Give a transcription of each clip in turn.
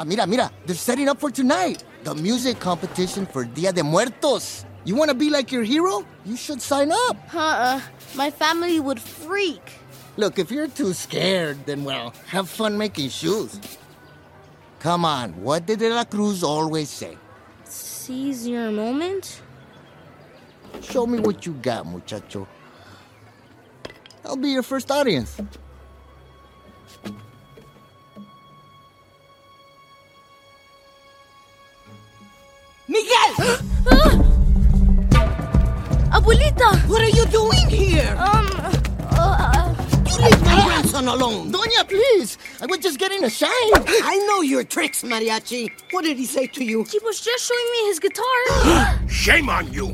Ah, mira, mira, they're setting up for tonight. The music competition for Dia de Muertos. You want to be like your hero? You should sign up. Uh-uh. My family would freak. Look, if you're too scared, then well, have fun making shoes. Come on, what did De La Cruz always say? Seize your moment? Show me what you got, muchacho. I'll be your first audience. Miguel! Abuelita! What are you doing here? Um, uh, You leave my grandson alone. Doña, please. I was just getting a shine. I know your tricks, Mariachi. What did he say to you? he was just showing me his guitar. Shame on you!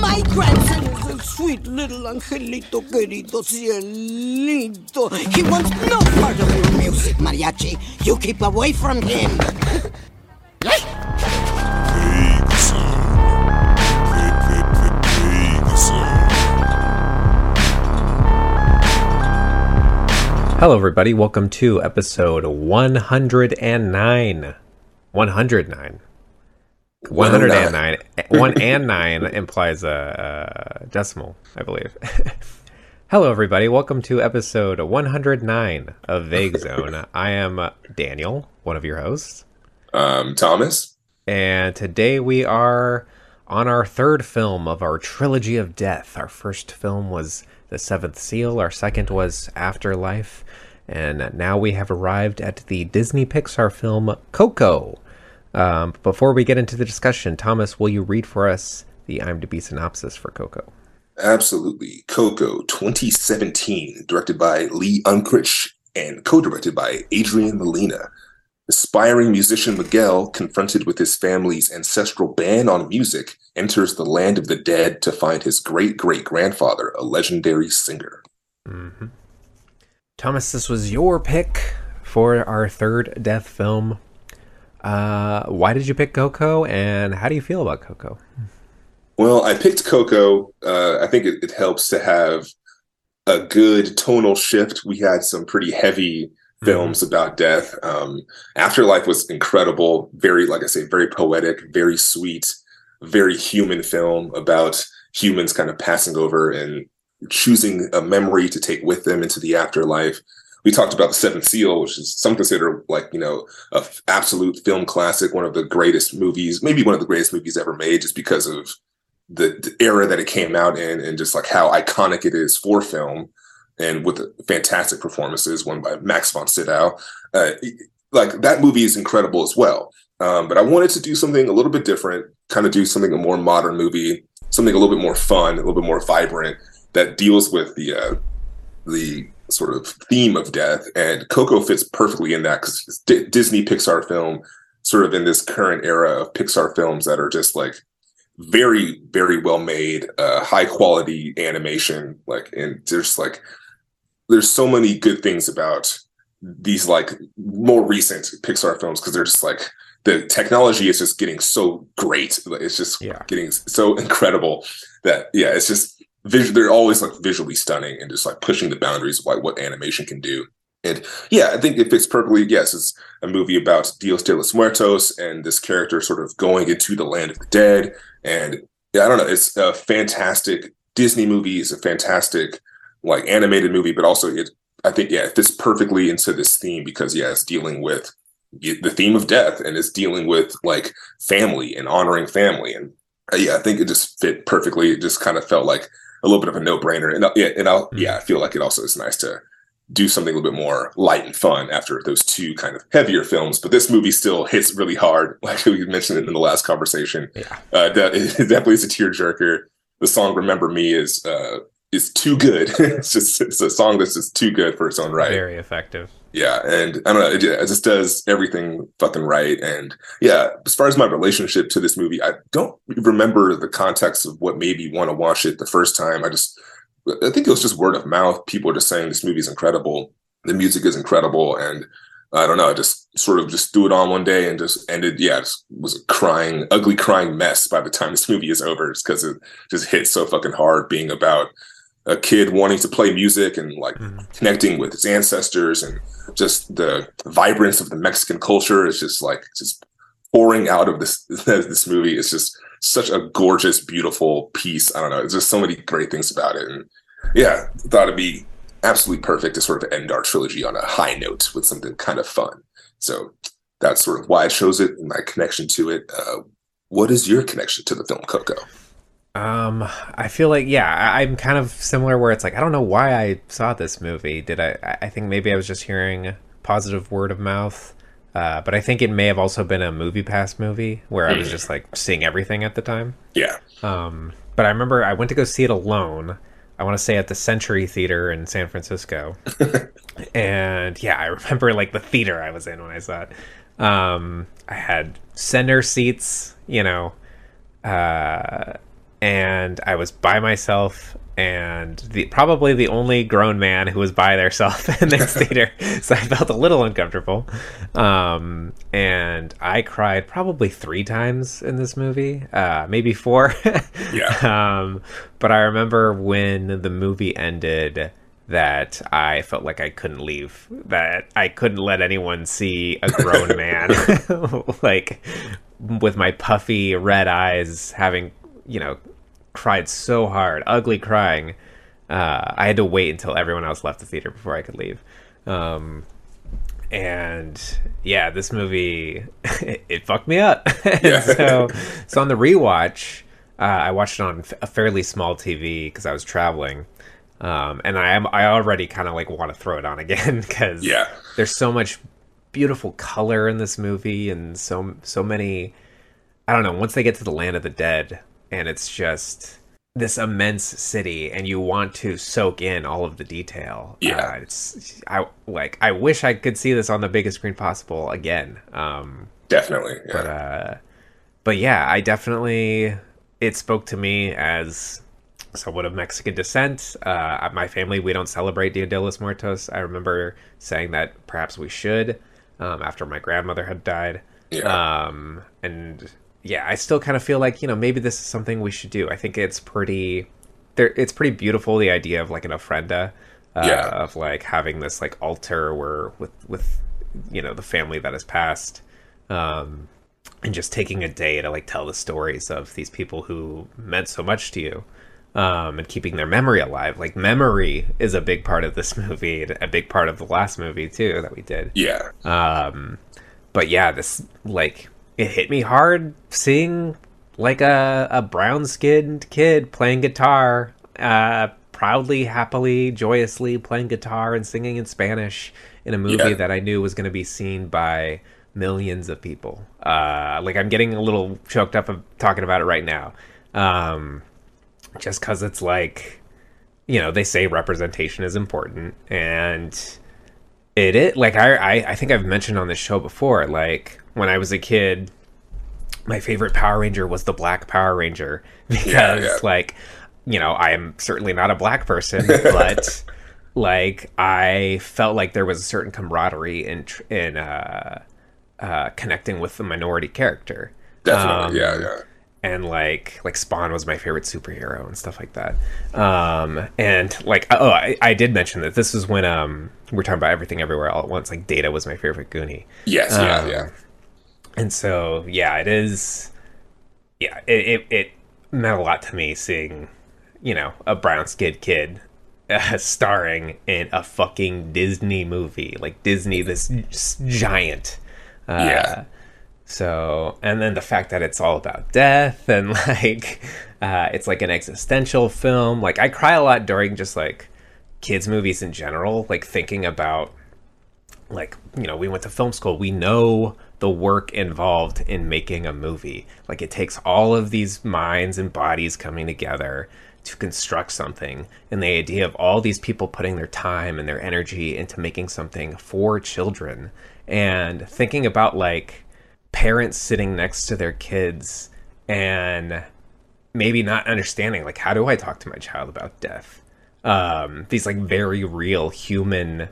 My grandson is a sweet little angelito querido cielito. He wants no part of your music, Mariachi. You keep away from him. Hello, everybody. Welcome to episode 109. 109. 109. 1 and 9 implies a, a decimal, I believe. Hello, everybody. Welcome to episode 109 of Vague Zone. I am Daniel, one of your hosts. um, Thomas. And today we are on our third film of our trilogy of death. Our first film was The Seventh Seal, our second was Afterlife, and now we have arrived at the Disney Pixar film Coco. Um, before we get into the discussion, Thomas, will you read for us the IMDb synopsis for Coco? Absolutely. Coco 2017, directed by Lee Unkrich and co-directed by Adrian Molina. Aspiring musician Miguel, confronted with his family's ancestral ban on music, enters the land of the dead to find his great-great-grandfather, a legendary singer. Mm-hmm. Thomas, this was your pick for our third death film. Uh, why did you pick Coco, and how do you feel about Coco? Well, I picked Coco. Uh, I think it, it helps to have a good tonal shift. We had some pretty heavy films about death. Um, Afterlife was incredible. Very, like I say, very poetic, very sweet, very human film about humans kind of passing over and choosing a memory to take with them into the afterlife. We talked about the Seventh Seal, which is some consider like you know a f- absolute film classic, one of the greatest movies, maybe one of the greatest movies ever made, just because of the, the era that it came out in and just like how iconic it is for film and with fantastic performances one by max von sydow. Uh, like that movie is incredible as well. Um, but i wanted to do something a little bit different kind of do something a more modern movie something a little bit more fun a little bit more vibrant that deals with the uh, the sort of theme of death. And coco fits perfectly in that because D- disney pixar film sort of in this current era of pixar films that are just like very very well made uh high quality animation like and just like there's so many good things about these like more recent pixar films because they're just like the technology is just getting so great it's just Yeah. getting so incredible that yeah it's just vis- they're always like visually stunning and just like pushing the boundaries of like what animation can do and yeah i think it fits perfectly yes it's a movie about dios de los muertos and this character sort of going into the land of the dead and yeah, I don't know. It's a fantastic Disney movie. It's a fantastic like animated movie, but also it. I think yeah, it fits perfectly into this theme because yeah, it's dealing with the theme of death and it's dealing with like family and honoring family and uh, yeah, I think it just fit perfectly. It just kind of felt like a little bit of a no brainer and uh, yeah, and I'll, yeah, I feel like it also is nice to do something a little bit more light and fun after those two kind of heavier films. But this movie still hits really hard, like we mentioned it in the last conversation. Yeah. Uh, that it definitely is a tearjerker. The song "Remember Me" is uh, is too good. it's just it's a song that's just too good for its own right. Very effective. Yeah, and I don't know, it, it just does everything fucking right. And yeah, as far as my relationship to this movie, I don't remember the context of what made me want to watch it the first time. I just, I think it was just word of mouth. People were just saying this movie is incredible, the music is incredible, and I don't know, I just sort of just threw it on one day and just ended. Yeah, just was a crying, ugly crying mess by the time this movie is over, just because it just hit so fucking hard, being about a kid wanting to play music and like connecting with his ancestors and just the vibrance of the Mexican culture is just like just pouring out of this this movie. It's just such a gorgeous, beautiful piece. I don't know. There's just so many great things about it, and yeah, thought it'd be absolutely perfect to sort of end our trilogy on a high note with something kind of fun. So that's sort of why I chose it and my connection to it. Uh, what is your connection to the film Coco? Um, I feel like yeah, I, I'm kind of similar where it's like I don't know why I saw this movie. Did I? I- I think maybe I was just hearing positive word of mouth. Uh, but I think it may have also been a MoviePass movie where I was just like seeing everything at the time. Yeah, Um, but I remember I went to go see it alone. I want to say at the Century Theater in San Francisco. and yeah, I remember like the theater I was in when I saw it. Um, I had center seats, you know, uh, and I was by myself and the probably the only grown man who was by themselves in this theater so i felt a little uncomfortable. Um, and i cried probably three times in this movie uh, maybe four. Yeah, um, but i remember when the movie ended that i felt like i couldn't leave that i couldn't let anyone see a grown man like with my puffy red eyes having you know cried so hard ugly crying. Uh, i had to wait until everyone else left the theater before i could leave. Um, and yeah this movie it, it fucked me up. Yeah. so so on the rewatch uh, i watched it on a fairly small tv because i was traveling. Um, and i am i already kind of like want to throw it on again because yeah, there's so much beautiful color in this movie and so so many I don't know, once they get to the land of the dead and it's just this immense city and you want to soak in all of the detail. Yeah. Uh, it's I like I wish I could see this on the biggest screen possible again. Um definitely. Yeah. but uh but yeah, I definitely it spoke to me as somewhat of Mexican descent. Uh, my family, we don't celebrate Dia de los Muertos. I remember saying that perhaps we should um, after my grandmother had died. Yeah. Um, and yeah, I still kind of feel like you know maybe this is something we should do. I think it's pretty, there. It's pretty beautiful the idea of like an ofrenda, uh, Yeah. of like having this like altar where with with you know the family that has passed. Um, and just taking a day to like tell the stories of these people who meant so much to you um, and keeping their memory alive like memory is a big part of this movie and a big part of the last movie too that we did yeah, um, but yeah this like it hit me hard seeing like a, a brown skinned kid playing guitar uh, proudly happily joyously playing guitar and singing in spanish in a movie Yeah. that i knew was going to be seen by millions of people uh, like i'm getting a little choked up of talking about it right now um, just because it's like you know they say representation is important and it is like I, I i think i've mentioned on this show before like when i was a kid my favorite power ranger was the black power ranger because yeah. like you know i am certainly not a black person but like i felt like there was a certain camaraderie in in uh uh connecting with the minority character definitely. Um, yeah, yeah. and like like Spawn was my favorite superhero and stuff like that. Um, and like oh, I, I did mention that this is when um we're talking about everything everywhere all at once. Like Data was my favorite Goonie, Yes, yeah, um, yeah. And so yeah, it is. Yeah, it it, it meant a lot to me seeing you know a brown skinned kid. Uh, starring in a fucking Disney movie, like Disney, this giant. Uh, Yeah. so, and then the fact that it's all about death and like, uh, it's like an existential film. Like, I cry a lot during just like kids' movies in general, like thinking about, like, you know, we went to film school. We know the work involved in making a movie. Like, it takes all of these minds and bodies coming together to construct something. And the idea of all these people putting their time and their energy into making something for children and thinking about like, parents sitting next to their kids and maybe not understanding like how do i talk to my child about death um, these like very real human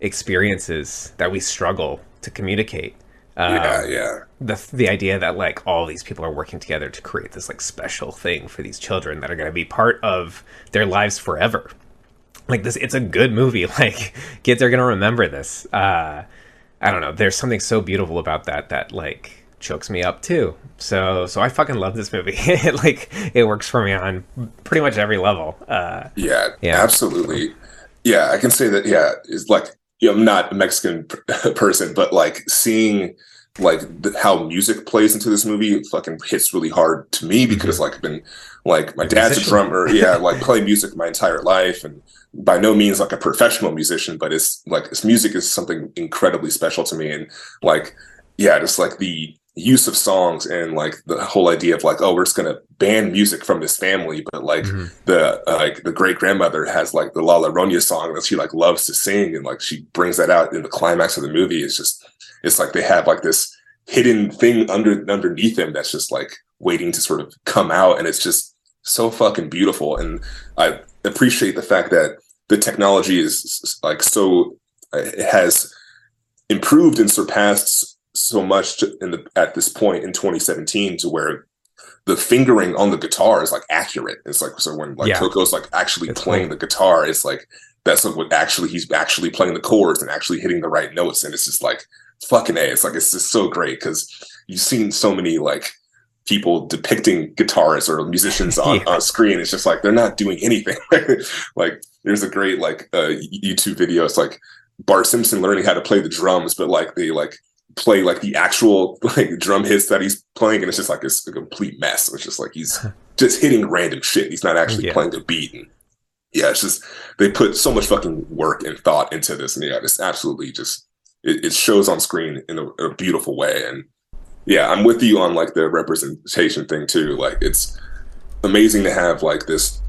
experiences that we struggle to communicate Um, yeah, yeah. the the idea that like all these people are working together to create this like special thing for these children that are going to be part of their lives forever. Like this, it's a good movie. Like kids are going to remember this. Uh, I don't know. There's something so beautiful about that that like chokes me up too. So so I fucking love this movie. it, like it works for me on pretty much every level. Uh, Yeah, Yeah. absolutely. Yeah, I can say that. Yeah, it's like you know, I'm not a Mexican person, but like seeing like the, how music plays into this movie fucking hits really hard to me because like I've been like my Mm-hmm. Dad's a drummer. Yeah, like play music my entire life, and by no means like a professional musician, but it's like this music is something incredibly special to me, and like yeah, just like the use of songs and like the whole idea of like oh we're just gonna ban music from this family but like Mhm. the uh, like the great grandmother has like the La Llorona song that she like loves to sing and like she brings that out in the climax of the movie it's just it's like they have like this hidden thing under underneath them that's just like waiting to sort of come out and it's just so fucking beautiful and I appreciate the fact that the technology is like so uh, it has improved and surpassed so much to, in the at this point in 2017 to where the fingering on the guitar is like accurate. It's like so when like Yeah. Coco's like actually It's playing cool. the guitar, it's like that's like what actually he's actually playing the chords and actually hitting the right notes, and it's just like fucking a. It's like it's just so great because you've seen so many like people depicting guitarists or musicians on, Yeah. on screen. It's just like they're not doing anything. like there's a great like uh, YouTube video. It's like Bart Simpson learning how to play the drums, but like they like play like the actual like drum hits that he's playing, and it's just like it's a complete mess. It's just like he's just hitting random shit. He's not actually Yeah. playing the beat. And yeah, it's just they put so much fucking work and thought into this, and yeah, it's absolutely just it, it shows on screen in a, a beautiful way. And yeah, I'm with you on like the representation thing too. Like it's amazing to have like this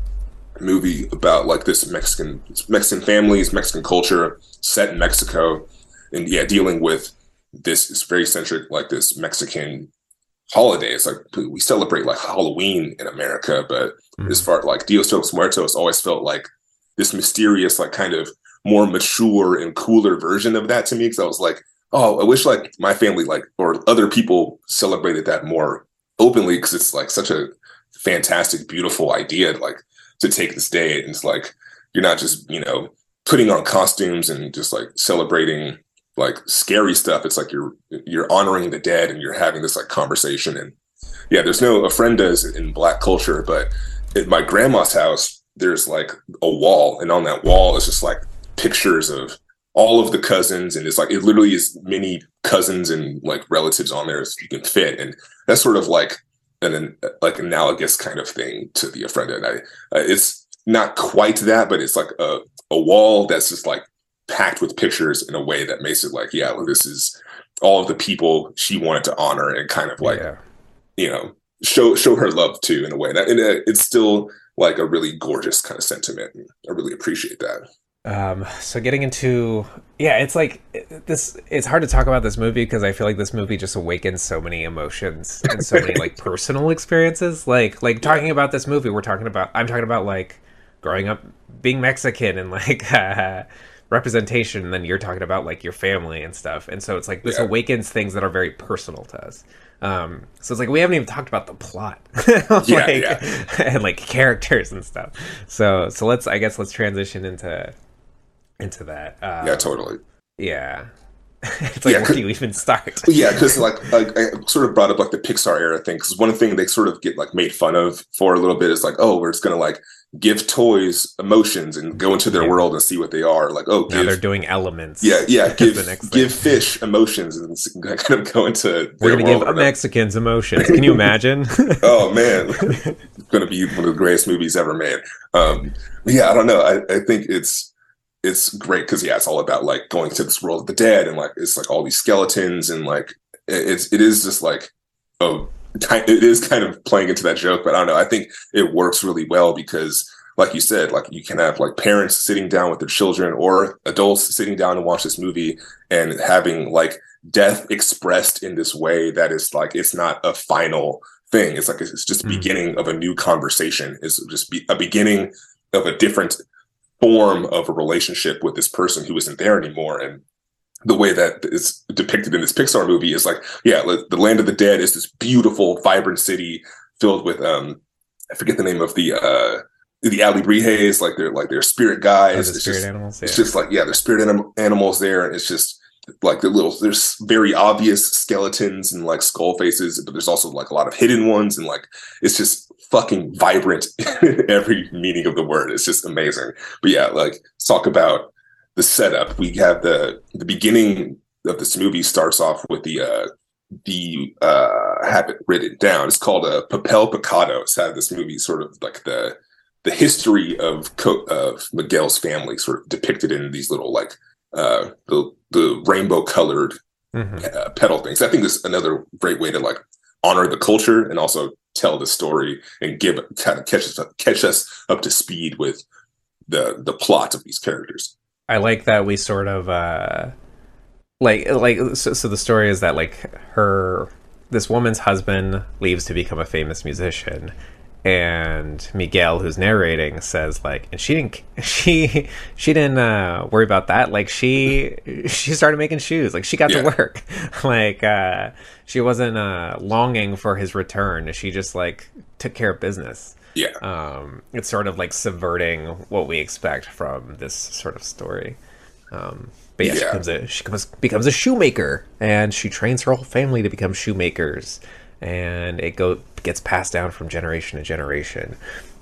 movie about like this Mexican Mexican families, Mexican culture set in Mexico, and yeah, dealing with this is very centric like this Mexican holiday. It's like we celebrate like Halloween in America, but Mhm. as far like Dios de los Muertos always felt like this mysterious, like kind of more mature and cooler version of that to me. Because I was like, oh, I wish like my family like or other people celebrated that more openly because it's like such a fantastic, beautiful idea like to take this day and it's like you're not just you know putting on costumes and just like celebrating like scary stuff. It's like you're you're honoring the dead and you're having this like conversation and yeah, there's no ofrendas in black culture, but at my grandma's house, there's like a wall, and on that wall is just like pictures of all of the cousins, and it's like it literally is many cousins and like relatives on there as you can fit, and that's sort of like an, an like analogous kind of thing to the ofrenda. And I, uh, it's not quite that, but it's like a a wall that's just like packed with pictures in a way that makes it like, yeah, well, this is all of the people she wanted to honor and kind of like yeah. you know show show her love too in a way that and uh, it's still like a really gorgeous kind of sentiment and i really appreciate that Um, so getting into yeah, it's like this. It's hard to talk about this movie because I feel like this movie just awakens so many emotions and so many like personal experiences. Like like talking about this movie, we're talking about. I'm talking about like growing up being Mexican and like uh, representation. And then you're talking about like your family and stuff. And so it's like this Yeah. awakens things that are very personal to us. Um, so it's like we haven't even talked about the plot, like, yeah. and like characters and stuff. So so let's I guess let's transition into into that. Uh, yeah totally yeah. it's like Yeah, where do you even start? yeah because like, like i sort of brought up like the pixar era thing because one thing they sort of get like made fun of for a little bit is like oh we're just gonna like give toys emotions and go into their world and see what they are like oh now give they're doing elements. yeah yeah give give fish emotions and kind of go into We're gonna world give. Mexicans emotions. Can you imagine? oh man it's gonna be one of the greatest movies ever made um yeah i don't know i, I think it's it's great because yeah it's all about like going to this world of the dead and like it's like all these skeletons and like it- it's it is just like oh it is kind of playing into that joke but i don't know. I think it works really well because like you said like you can have like parents sitting down with their children or adults sitting down to watch this movie and having like death expressed in this way that is like it's not a final thing. It's like it's just a Mm. beginning of a new conversation. It's just be a beginning of a different form of a relationship with this person who isn't there anymore. And the way that is depicted in this Pixar movie is like, yeah, the land of the dead is this beautiful, vibrant city filled with um, I forget the name of the uh the Alebrijes, like they're like they're spirit guys. Oh, the it's spirit just, animals. it's just like yeah, there's spirit anim- animals there, and it's just like the little there's very obvious skeletons and like skull faces, but there's also like a lot of hidden ones, and like it's just fucking vibrant in every meaning of the word. It's just amazing. But yeah, like talk about the setup. We have the the beginning of this movie starts off with the uh the uh I have it written down. It's called a uh, Papel Picado. It's had this movie sort of like the the history of Co- of Miguel's family sort of depicted in these little like uh the the rainbow colored Mhm. uh, pedal things. I think this is another great way to like honor the culture and also tell the story and give kind of catch us up, catch us up to speed with the the plot of these characters. I like that we sort of uh like like so, so the story is that like her this woman's husband leaves to become a famous musician and Miguel who's narrating says like and she didn't she she didn't uh worry about that. Like she she started making shoes. Like she got Yeah. to work. Like uh she wasn't uh longing for his return. She just like took care of business Yeah. um, it's sort of like subverting what we expect from this sort of story. Um, but yeah, she becomes a she becomes, becomes a shoemaker, and she trains her whole family to become shoemakers, and it go gets passed down from generation to generation,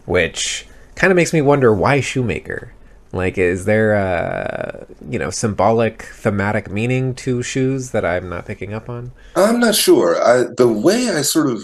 which kind of makes me wonder why shoemaker. Like, is there a you know symbolic thematic meaning to shoes that I'm not picking up on? I'm not sure. I the way I sort of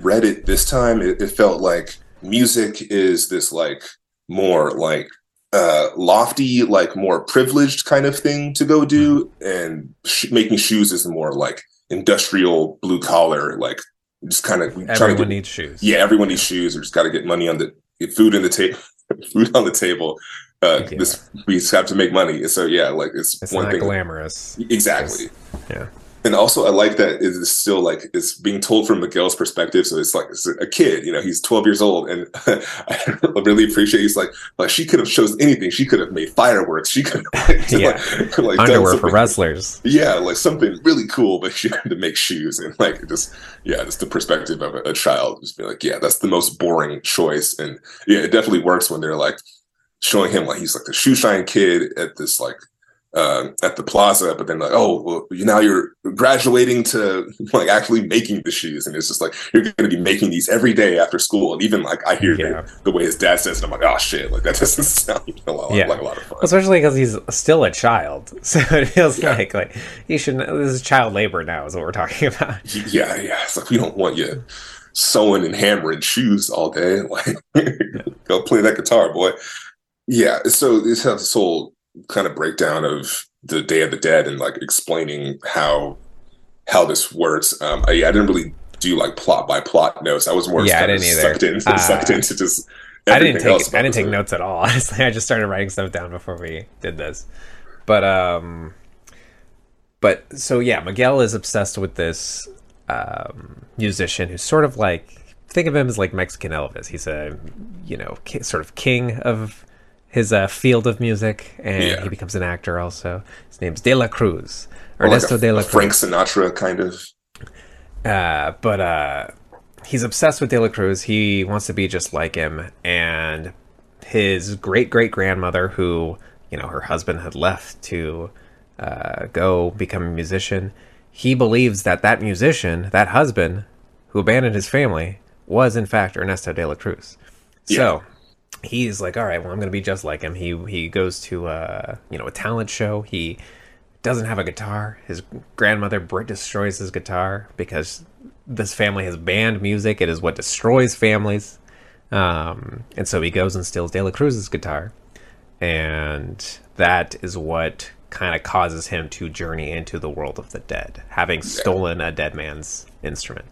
read it this time, it, it felt like music is this like more like uh lofty, like more privileged kind of thing to go do, and sh- making shoes is more like industrial, blue collar, like just kind of trying to Everyone get, needs shoes. yeah, everyone needs shoes. or just got to get money on the food in the table, food on the table. Uh, Yeah. This we just have to make money. So yeah, like it's, It's one not thing. glamorous. Exactly. Yeah. And also, I like that it is still like it's being told from Miguel's perspective. So it's like it's a kid, you know, he's 12 years old, and I really appreciate. He's like, like she could have chose anything. She could have made fireworks. She could have like, Yeah. like, like done Underwear for wrestlers. Yeah, like something really cool, but she had to make shoes and like just yeah, just the perspective of a, a child. Just be like, yeah, that's the most boring choice, and yeah, it definitely works when they're like showing him like he's like the shoe shine kid at this like uh, at the plaza, but then like, oh, well, you now you're graduating to like actually making the shoes, and it's just like you're going to be making these every day after school, and even like I hear Yeah. the, the way his dad says it, I'm like, oh shit, like that doesn't sound a lot, Yeah. like a lot of fun. especially because he's still a child so it feels Yeah. like like you shouldn't. this is child labor now is what we're talking about Yeah, yeah. It's like we don't want you sewing and hammering shoes all day. Like, go play that guitar, boy. Yeah. So this has this whole kind of breakdown of the Day of the Dead and like explaining how how this works. Um, I, I didn't really do like plot by plot notes. I was more Yeah, I didn't either. sucked in, Uh, sucked into just. i didn't take i didn't take notes at all honestly i just started writing stuff down before we did this but um but so yeah miguel is obsessed with this um musician who's sort of like think of him as like mexican elvis he's a you know ki- sort of king of his uh, field of music and Yeah. he becomes an actor also his name's de la cruz Or like ernesto a- de la a cruz Frank Sinatra kind of. Uh, but uh, he's obsessed with De La Cruz. He wants to be just like him. And his great great grandmother, who, you know, her husband had left to uh, go become a musician, he believes that that musician, that husband who abandoned his family, was in fact Ernesto De La Cruz. So he's like, all right, well, I'm going to be just like him. He he goes to uh, you know a talent show. He doesn't have a guitar. His grandmother Brit destroys his guitar because this family has banned music. It is what destroys families. Um, and so he goes and steals De La Cruz's guitar, and that is what kind of causes him to journey into the world of the dead, having stolen a dead man's instrument.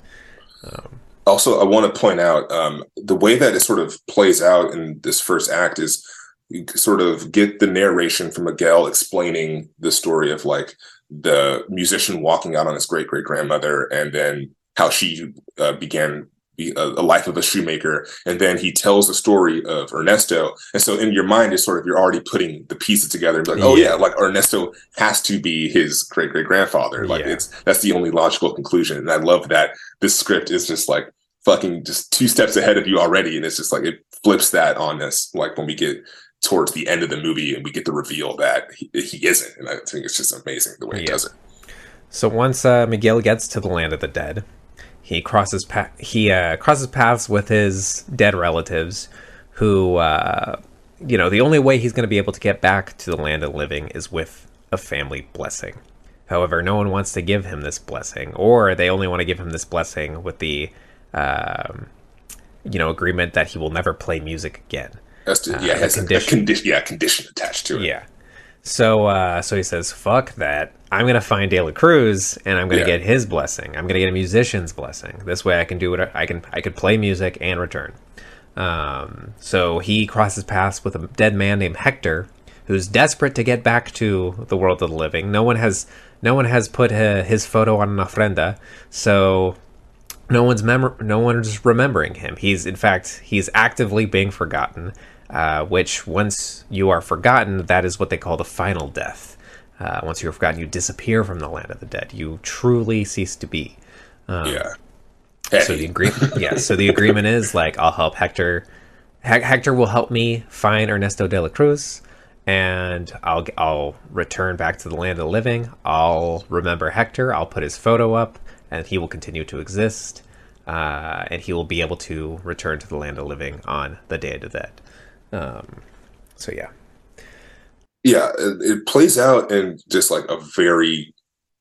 Also i want to point out um, the way that it sort of plays out in this first act is you sort of get the narration from miguel explaining the story of like the musician walking out on his great great grandmother and then how she uh, began a, a life of a shoemaker, and then he tells the story of Ernesto, and so in your mind is sort of you're already putting the pieces together, and like, oh Yeah. yeah, like Ernesto has to be his great great grandfather. Like Yeah. it's that's the only logical conclusion, and I love that this script is just like fucking just two steps ahead of you already, and it's just like it flips that on us, like when we get towards the end of the movie and we get the reveal that he, he isn't, and I think it's just amazing the way he Yeah. does it. So once uh, Miguel gets to the land of the dead, he crosses pa- he uh, crosses paths with his dead relatives, who uh, you know the only way he's going to be able to get back to the land of living is with a family blessing. However, no one wants to give him this blessing, or they only want to give him this blessing with the um, you know agreement that he will never play music again. That's the, Uh, yeah, it has a, a condition. condition, yeah, condition attached to it. Yeah. So uh, so he says, "Fuck that! I'm gonna find De La Cruz and I'm gonna Yeah. get his blessing. I'm gonna get a musician's blessing. This way, I can do what I can. I could play music and return." Um, so he crosses paths with a dead man named Hector, who's desperate to get back to the world of the living. No one has no one has put uh, his photo on an ofrenda, so no one's mem- no one's remembering him. He's in fact he's actively being forgotten. Uh, which once you are forgotten, that is what they call the final death. Uh, once you're forgotten, you disappear from the land of the dead. You truly cease to be. yeah. So the agreement, yeah. So the agreement is like I'll help Hector. Hec- Hector will help me find Ernesto de la Cruz, and I'll I'll return back to the land of the living. I'll remember Hector. I'll put his photo up, and he will continue to exist, uh, and he will be able to return to the land of the living on the day of the dead. Um, so yeah, yeah it, it plays out in just like a very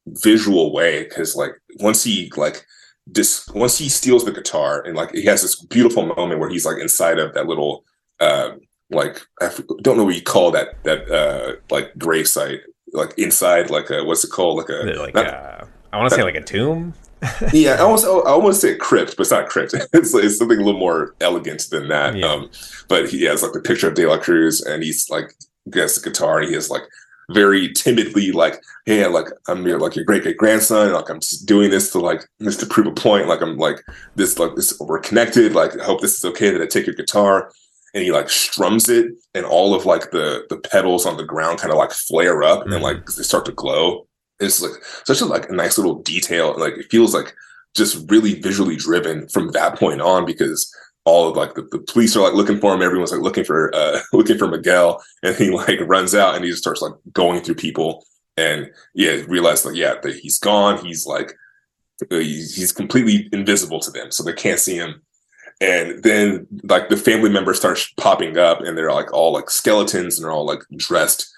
visual way because like once he like this once he steals the guitar and like he has this beautiful moment where he's like inside of that little uh like I f- don't know what you call that that uh like grave site like inside like a what's it called like a like not- uh, I want to say like a tomb. yeah, I almost I almost say crypt, but it's not crypt. It's, it's something a little more elegant than that. Yeah. Um, but he has like the picture of De La Cruz, and he's like gets the guitar, and he is like very timidly like, "Hey, like I'm your like your great great grandson. Like I'm just doing this to like just to prove a point. Like I'm like this like this we're connected. Like I hope this is okay that I take your guitar." And he like strums it, and all of like the the petals on the ground kind of like flare up Mhm. and like they start to glow. It's like such a like a nice little detail. Like it feels like just really visually driven from that point on because all of like the, the police are like looking for him. Everyone's like looking for uh looking for Miguel, and he like runs out and he just starts like going through people and yeah, realize like yeah that he's gone. He's like uh, he's, he's completely invisible to them, so they can't see him. And then like the family members start popping up, and they're like all like skeletons, and they're all like dressed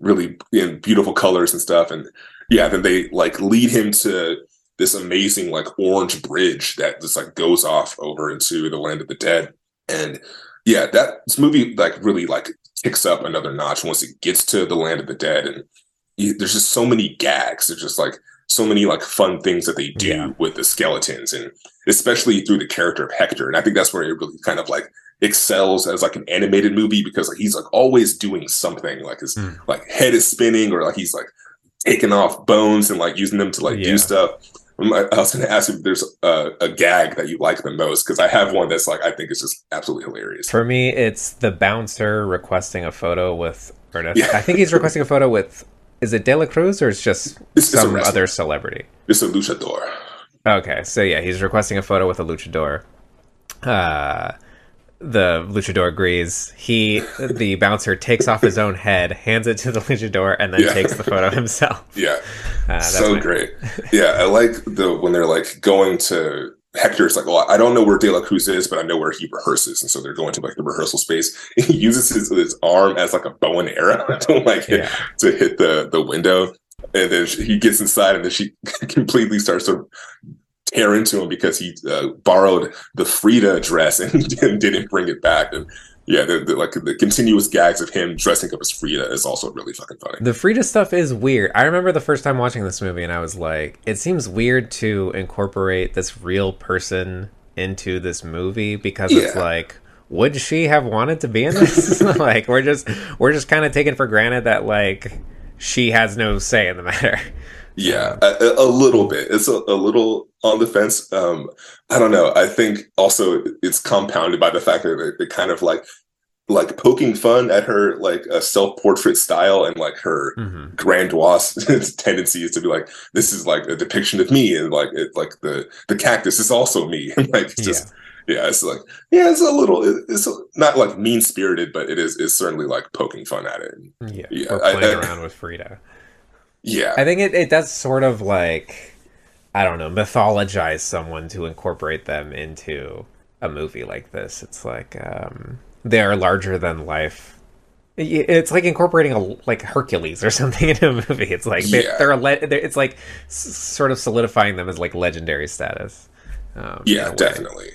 really in beautiful colors and stuff. And yeah, then they like lead him to this amazing like orange bridge that just like goes off over into the land of the dead. And yeah, that this movie like really like ticks up another notch once it gets to the land of the dead. And you, there's just so many gags. There's just like so many like fun things that they do Yeah. with the skeletons and especially through the character of Hector. And I think that's where it really kind of like excels as like an animated movie because like he's like always doing something like his Mm. like head is spinning or like he's like taking off bones and like using them to like Yeah. do stuff. I was going to ask if there's a, a gag that you like the most because I have one that's like I think is just absolutely hilarious. For me, it's the bouncer requesting a photo with Ernest. Yeah. I think he's requesting a photo with. Is it De La Cruz or it's just It's- it's some wrestler. other celebrity? It's a luchador. Okay, so yeah, he's requesting a photo with a luchador. Uh, the luchador agrees. He, the bouncer, takes off his own head, hands it to the luchador, and then Yeah. takes the photo himself. Yeah, Uh, that's so great. Yeah, I like the when they're like going to Hector's like, well, I don't know where De La Cruz is, but I know where he rehearses, and so they're going to like the rehearsal space. He uses his, his arm as like a bow and arrow to like hit, Yeah. to hit the the window, and then he gets inside, and then she completely starts to tear into him because he uh, borrowed the Frida dress and, and didn't bring it back. And yeah, the, the, like the continuous gags of him dressing up as Frida is also really fucking funny. The Frida stuff is weird. I remember the first time watching this movie, and I was like, it seems weird to incorporate this real person into this movie because it's like, would she have wanted to be in this? like, we're just we're just kind of taking for granted that like she has no say in the matter. Yeah, a, a- little bit. It's a, a little on the fence. Um, I don't know. I think also it's compounded by the fact that they, they kind of like like poking fun at her like a self portrait style and like her hmm grandiose tendencies to be like this is like a depiction of me and like it like the the cactus is also me and like it's just yeah. it's like yeah it's a little it- it's not like mean spirited but it is it's certainly like poking fun at it Yeah, Yeah, or I- playing I- around with Frida. Yeah I think it, it does sort of like I don't know mythologize someone to incorporate them into a movie like this. It's like um, they are larger than life. It's like incorporating a like Hercules or something into a movie. It's like they're, Yeah. they're, a le- they're it's like s- sort of solidifying them as like legendary status. Um, yeah definitely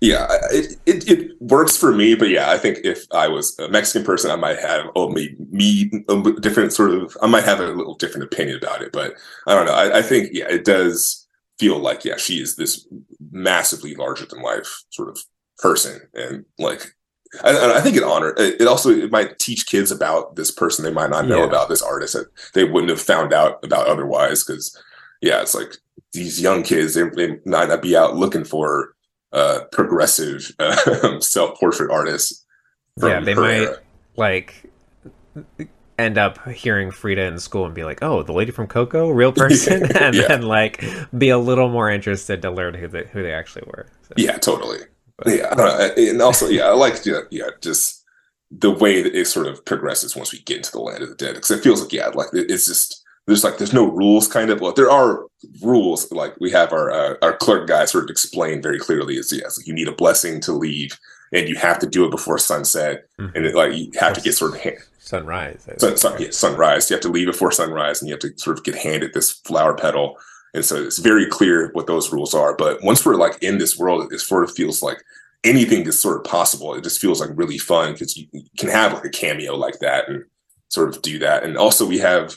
yeah it, it it works for me but yeah i think if i was a mexican person i might have oh me me a different sort of i might have a little different opinion about it but i don't know i, I think yeah it does feel like yeah she is this massively larger than life sort of person and like I, I think it honor it it also it might teach kids about this person they might not know Yeah. about this artist that they wouldn't have found out about otherwise because yeah it's like these young kids they, they might not be out looking for uh progressive uh, self-portrait artists from Yeah, they might era. like end up hearing Frida in school and be like, "Oh, the lady from Coco, real person," and Yeah. then like be a little more interested to learn who they who they actually were. So, Yeah, totally. Yeah, I don't know. and also, yeah, I like yeah, yeah, just the way that it sort of progresses once we get into the land of the dead, because it feels like yeah, like it's just there's like there's no rules, kind of. Well, there are rules. Like we have our uh, our clerk guy sort of explain very clearly is yes, you need a blessing to leave, and you have to do it before sunset, Mhm. and it, like you have to get sort of hand, Sunrise. Sun, sun, yeah, sunrise. You have to leave before sunrise, and you have to sort of get handed this flower petal. And so it's very clear what those rules are. But once we're like in this world, it sort of feels like anything is sort of possible. It just feels like really fun because you can have like a cameo like that and sort of do that. And also we have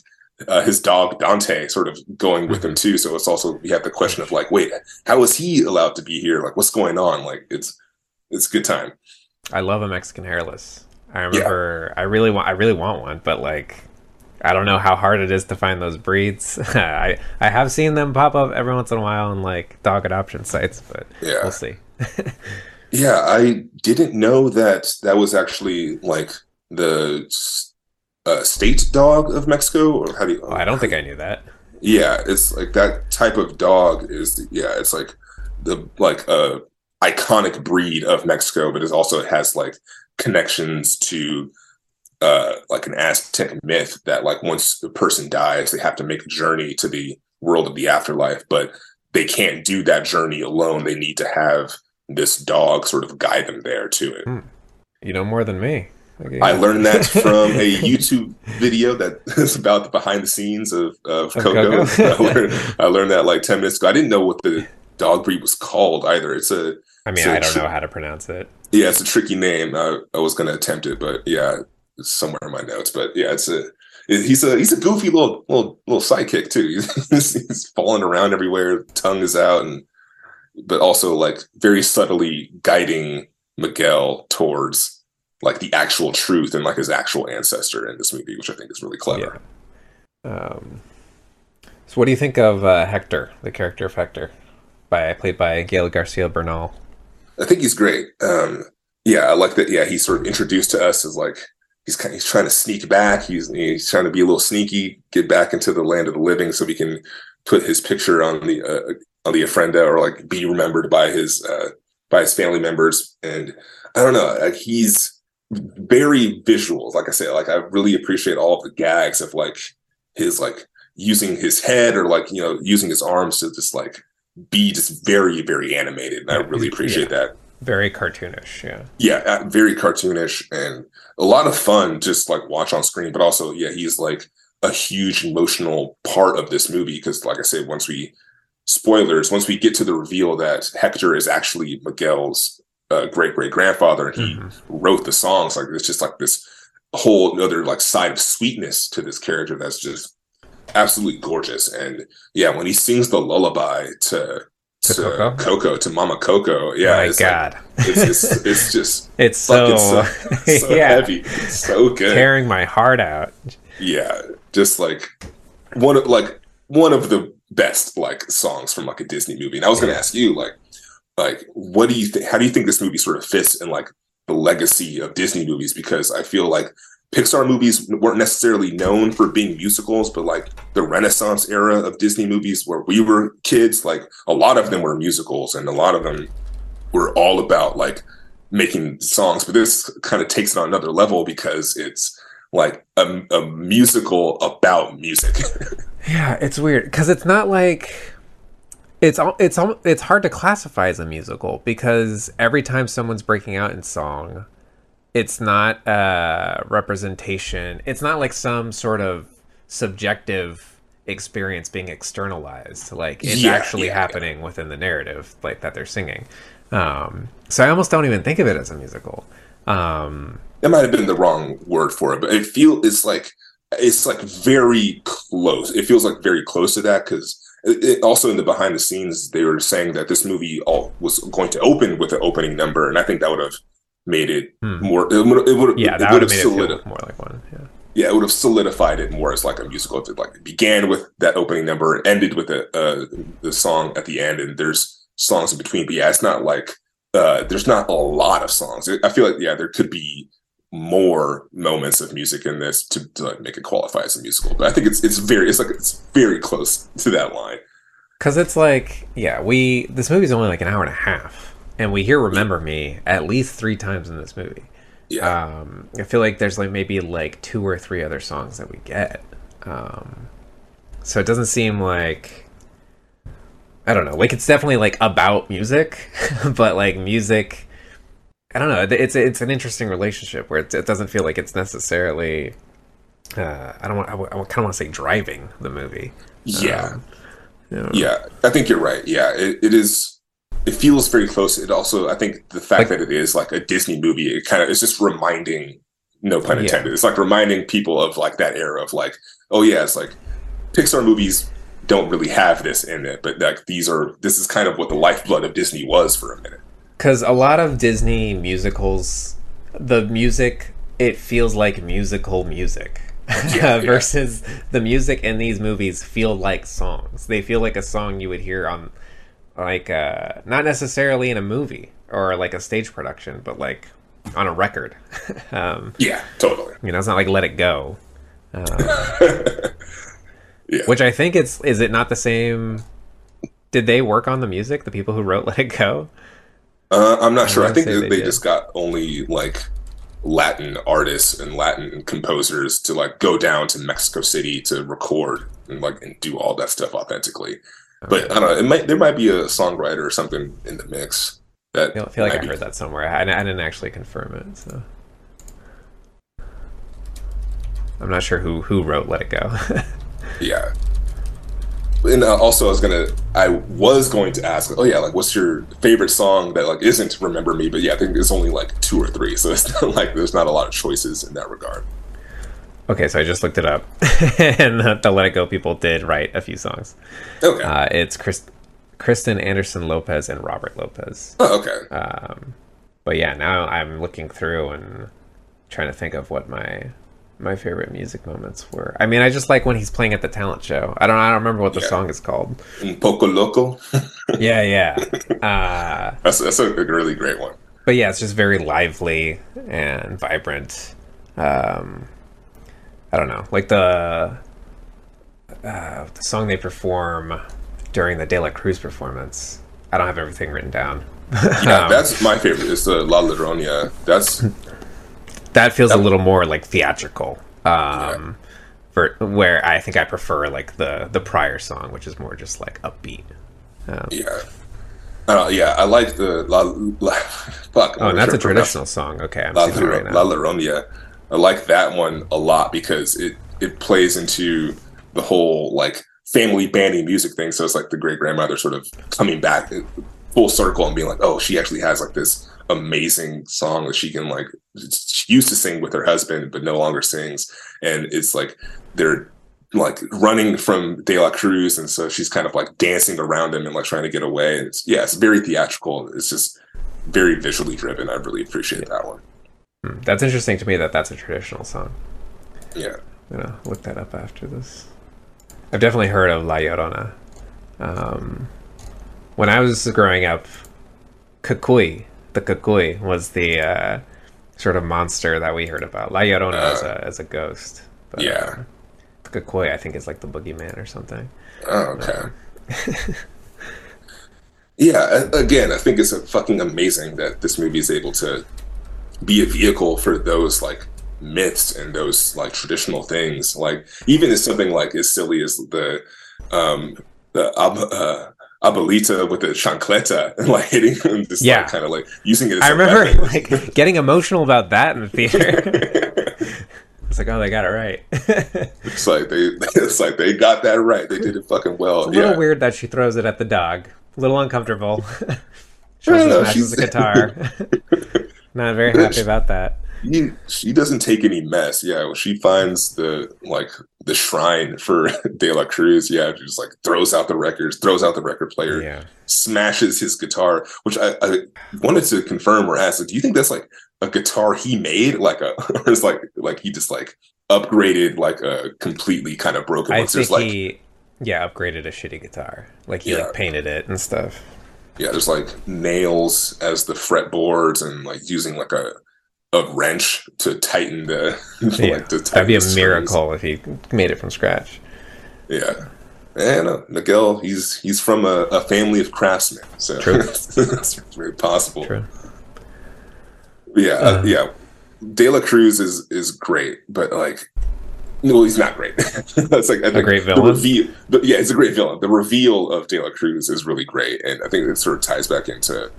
uh, his dog Dante sort of going with him too. So it's also we have the question of like, wait, how is he allowed to be here? Like, what's going on? Like, it's it's a good time. I love a Mexican hairless. I remember. I really want. I really want one, but like. I don't know how hard it is to find those breeds. I I have seen them pop up every once in a while on like dog adoption sites, but Yeah. we'll see. Yeah, I didn't know that that was actually like the uh, state dog of Mexico, or how do you? Oh, I don't think I knew that. Yeah, it's like that type of dog is. Yeah, it's like the like uh iconic breed of Mexico, but it also has like connections to uh like an Aztec myth that like once a person dies, they have to make a journey to the world of the afterlife, but they can't do that journey alone. They need to have this dog sort of guide them there to it. You know more than me. Okay. I learned that from a YouTube video that is about the behind the scenes of, of Coco. I, learned, I learned that like 10 minutes ago. I didn't know what the dog breed was called either. It's a, I mean, I don't know how to pronounce it. yeah, it's a tricky name. I, I was going to attempt it, but yeah, it's somewhere in my notes. But yeah, it's a, he's a, he's a goofy little, little, little sidekick too. He's, he's falling around everywhere. Tongue is out and, but also like very subtly guiding Miguel towards like the actual truth and like his actual ancestor in this movie, which I think is really clever. Um, so, what do you think of uh, Hector, the character of Hector, by played by Gael Garcia Bernal? I think he's great. Um, yeah, I like that. Yeah, he's sort of introduced to us as like he's kind he's trying to sneak back. He's he's trying to be a little sneaky, get back into the land of the living, so we can put his picture on the uh, on the ofrenda or like be remembered by his uh, by his family members. And I don't know, like he's very visual. Like I said, like I really appreciate all of the gags of like his like using his head or like you know using his arms to just like be just very very animated. And I really appreciate that Very cartoonish, yeah. yeah uh, very cartoonish and a lot of fun just like watch on screen but also yeah he's like a huge emotional part of this movie because like i said once we spoilers once we get to the reveal that hector is actually miguel's uh, great great grandfather and he Mhm. wrote the songs like it's just like this whole other like side of sweetness to this character that's just absolutely gorgeous and yeah when he sings the lullaby to To to Coco? Coco to Mama Coco yeah My it's like- God, it's, it's it's just it's so, so, so yeah, heavy. It's so good. tearing my heart out. Yeah, just like one of like one of the best like songs from like a Disney movie. And I was going to ask you like like what do you think how do you think this movie sort of fits in like the legacy of Disney movies because I feel like Pixar movies weren't necessarily known for being musicals, but like the Renaissance era of Disney movies where we were kids, like a lot of them were musicals and a lot of them were all about like making songs. But this kind of takes it on another level because it's like a, a musical about music. Yeah, it's weird because it's not like it's it's it's hard to classify as a musical because every time someone's breaking out in song, it's not a representation. It's not like some sort of subjective experience being externalized. Like it's Yeah, actually yeah, happening within the narrative, like that they're singing. Um, so I almost don't even think of it as a musical. Um, that might have been the wrong word for it, but it feel it's like it's like very close. It feels like very close to that because it, also in the behind the scenes they were saying that this movie all was going to open with an opening number, and I think that would have made it Hmm. more. It would it would yeah, that would have made it solidi- more like one. Yeah. yeah, it would have solidified it more as like a musical if it like it began with that opening number and ended with the uh, the song at the end, and there's songs in between. But yeah, it's not like uh, there's not a lot of songs. I feel like yeah, there could be more moments of music in this to, to like make it qualify as a musical. But I think it's it's very it's like it's very close to that line. Cause it's like, yeah, we this movie's only like an hour and a half, and we hear "Remember Me" at least three times in this movie. Yeah, Um, I feel like there's like maybe like two or three other songs that we get. Um, so it doesn't seem like I don't know. Like it's definitely like about music, but like music. I don't know. It's it's an interesting relationship where it, it doesn't feel like it's necessarily. Uh, I don't want. I, kind of want to say driving the movie. yeah, Um, you know? yeah. I think you're right. Yeah, it, it is. It feels very close. It also, I think, the fact Like- that it is like a Disney movie, it kind of it's just reminding. No pun Yeah. intended. It's like reminding people of like that era of like, oh yeah, it's like Pixar movies don't really have this in it, but like these are this is kind of what the lifeblood of Disney was for a minute. Because a lot of Disney musicals, the music it feels like musical music. Yeah, yeah. versus the music in these movies feel like songs. They feel like a song you would hear on, like, uh, not necessarily in a movie or like a stage production, but like on a record. um, Yeah, totally. you know, it's not like "Let It Go," um, Yeah. which I think it's. Is it not the same? Did they work on the music? The people who wrote "Let It Go." Uh, I'm not sure. I think they they, just got only like Latin artists and Latin composers to like go down to Mexico City to record and like and do all that stuff authentically. But I don't know. It might there might be a songwriter or something in the mix. That I feel, feel like I be- heard that somewhere. I, I didn't actually confirm it, so I'm not sure who who wrote "Let It Go." Yeah. And uh, also, I was gonna, I was going to ask, oh yeah, like, what's your favorite song that like isn't "Remember Me"? But yeah, I think it's only like two or three, so it's not like there's not a lot of choices in that regard. okay, so I just looked it up, and the, the "Let It Go" people did write a few songs. Okay. Uh, it's Chris, Kristen Anderson Lopez and Robert Lopez. oh, okay. Um, but yeah, now I'm looking through and trying to think of what my my favorite music moments were. I mean, I just like when he's playing at the talent show. I don't I don't remember what the Yeah. song is called. Un poco loco. Yeah, yeah. Uh, That's that's a, really great one. but yeah, it's just very lively and vibrant. Um, I don't know, like the uh, the song they perform during the De La Cruz performance. I don't have everything written down. Yeah, Um, that's my favorite. It's the La Llorona. That's that feels a little more like theatrical. Um, for where I think I prefer like the the prior song, which is more just like upbeat. Um, yeah. I yeah, I like the La. La fuck. oh, I'm not that's a sure pronounce- traditional song. Okay, I'm La, it right La now. Llorona. I like that one a lot because it it plays into the whole like family banding music thing. So it's like the great grandmother sort of coming back full circle and being like, oh, she actually has like this amazing song that she can like. She used to sing with her husband, but no longer sings, and it's like they're like running from De La Cruz, and so she's kind of like dancing around him and like trying to get away. And it's, yeah, it's very theatrical. It's just very visually driven. I really appreciate that one. Hmm, That's interesting to me that that's a traditional song. Yeah. I'm gonna look that up after this. I've definitely heard of La Llorona. Um, when I was growing up, Cucuy, the Cucuy, was the uh, sort of monster that we heard about. La Llorona as a as a ghost. But, Yeah. uh, the Cucuy, I think, is like the boogeyman or something. Oh, okay. yeah, again, I think it's fucking amazing that this movie is able to be a vehicle for those like myths and those like traditional things. Like even as something like as silly as the um the uh, abuelita with the chancleta and like hitting him, just Yeah. like, kind of like using it. As I a remember weapon. like getting emotional about that in the theater. it's like, oh, they got it right. it's like they, it's like they got that right. They did it fucking well. a little yeah. weird that she throws it at the dog. A little uncomfortable. she also smashes the guitar. Not very happy about that. He, she doesn't take any mess. Yeah, when she finds the like the shrine for De La Cruz, yeah, she just like throws out the records, throws out the record player, Yeah. smashes his guitar. Which I, I wanted to confirm or ask, like, do you think that's like a guitar he made, like a, or is like like he just like upgraded like a completely kind of broken I one? 'Cause there's think like he, yeah, upgraded a shitty guitar. Like he Yeah. like painted it and stuff. yeah, there's like nails as the fretboards and like using like a a wrench to tighten the Yeah, like that'd be a miracle if he made it from scratch. Yeah. And uh, Miguel, he's he's from a, a family of craftsmen, so it's very possible. True. Yeah, uh, Uh. yeah. De La Cruz is is great, but like, no, he's not great. That's like I think great The villain? reveal, but yeah, it's a great villain. The reveal of De La Cruz is really great, and I think it sort of ties back into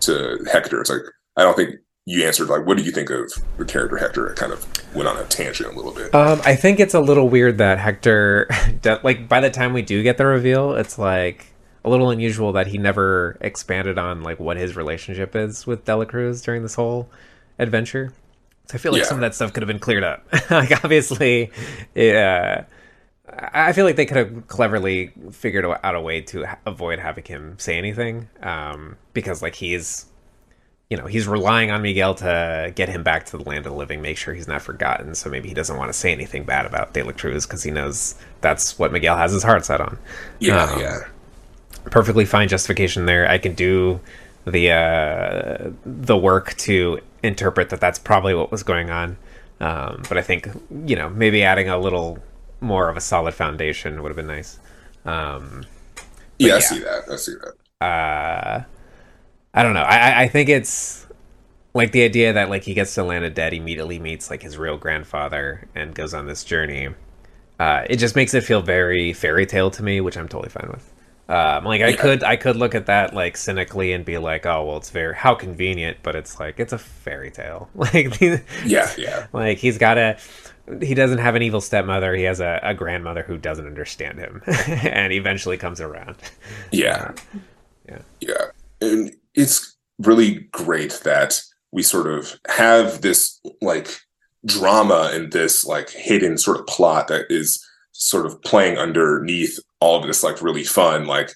to Hector. It's like I don't think you answered like, what do you think of the character Hector? I kind of went on a tangent a little bit. Um, I think it's a little weird that Hector, like, by the time we do get the reveal, it's like a little unusual that he never expanded on like what his relationship is with De La Cruz during this whole adventure. So I feel like Yeah. some of that stuff could have been cleared up. like, obviously, yeah. I I feel like they could have cleverly figured out a way to avoid having him say anything, um, because like he's, you know, he's relying on Miguel to get him back to the land of the living, make sure he's not forgotten. So maybe he doesn't want to say anything bad about De La Cruz because he knows that's what Miguel has his heart set on. Yeah, Um, yeah. Perfectly fine justification there. I can do the uh, the work to interpret that that's probably what was going on. Um, but I think you know maybe adding a little more of a solid foundation would have been nice. Um, Yeah, I yeah. see that. I see that. uh, I don't know. I, I- think it's like the idea that like he gets to land of dead, immediately meets like his real grandfather and goes on this journey. Uh, it just makes it feel very fairy tale to me, which I'm totally fine with. Um, like I Yeah. could I could look at that like cynically and be like, oh well, it's very how convenient, but it's like it's a fairy tale. Like Yeah, yeah. like he's got a he doesn't have an evil stepmother. He has a, a grandmother who doesn't understand him, and eventually comes around. Yeah. Yeah. Yeah. And it's really great that we sort of have this like drama and this like hidden sort of plot that is sort of playing underneath all of this like really fun like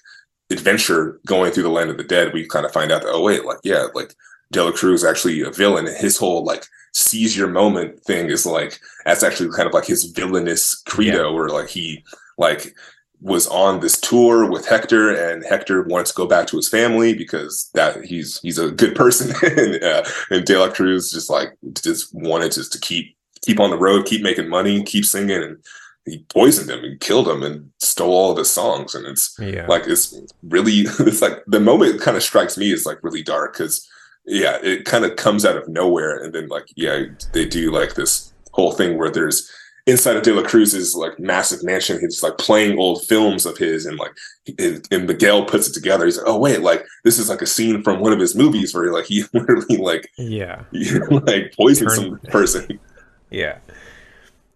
adventure going through the land of the dead. We kind of find out that, oh, wait, like, yeah, like De La Cruz is actually a villain. and His whole like seize your moment thing is like, that's actually kind of like his villainous credo, where like he like was on this tour with Hector, and Hector wants to go back to his family because that he's he's a good person, and, uh, and De La Cruz just like just wanted just to keep keep on the road, keep making money, keep singing, and he poisoned him and killed him and stole all of his songs, and it's Yeah. like it's really it's like the moment kind of strikes me is like really dark because yeah, it kind of comes out of nowhere, and then like yeah, they do like this whole thing where there's inside of De La Cruz's like massive mansion, he's like playing old films of his, and like and, and Miguel puts it together. He's like, oh wait, like this is like a scene from one of his movies where like he literally like yeah. like poisoned Turn- some person. Yeah.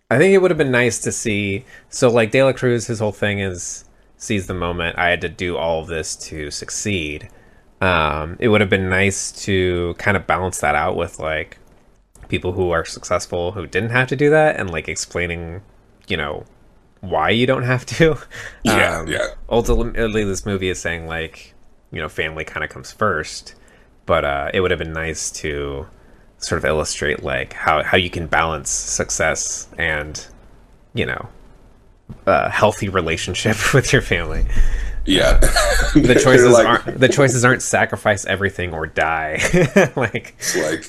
I think it would have been nice to see. So, like, De La Cruz, his whole thing is seize the moment. I had to do all of this to succeed. Um, it would have been nice to kind of balance that out with, like, people who are successful who didn't have to do that and, like, explaining, you know, why you don't have to. Yeah, Um, yeah. Ultimately, this movie is saying, like, you know, family kind of comes first. But uh, it would have been nice to sort of illustrate like how how you can balance success and you know uh, healthy relationship with your family. Yeah, The choices like- aren't the choices aren't sacrifice everything or die. like It's like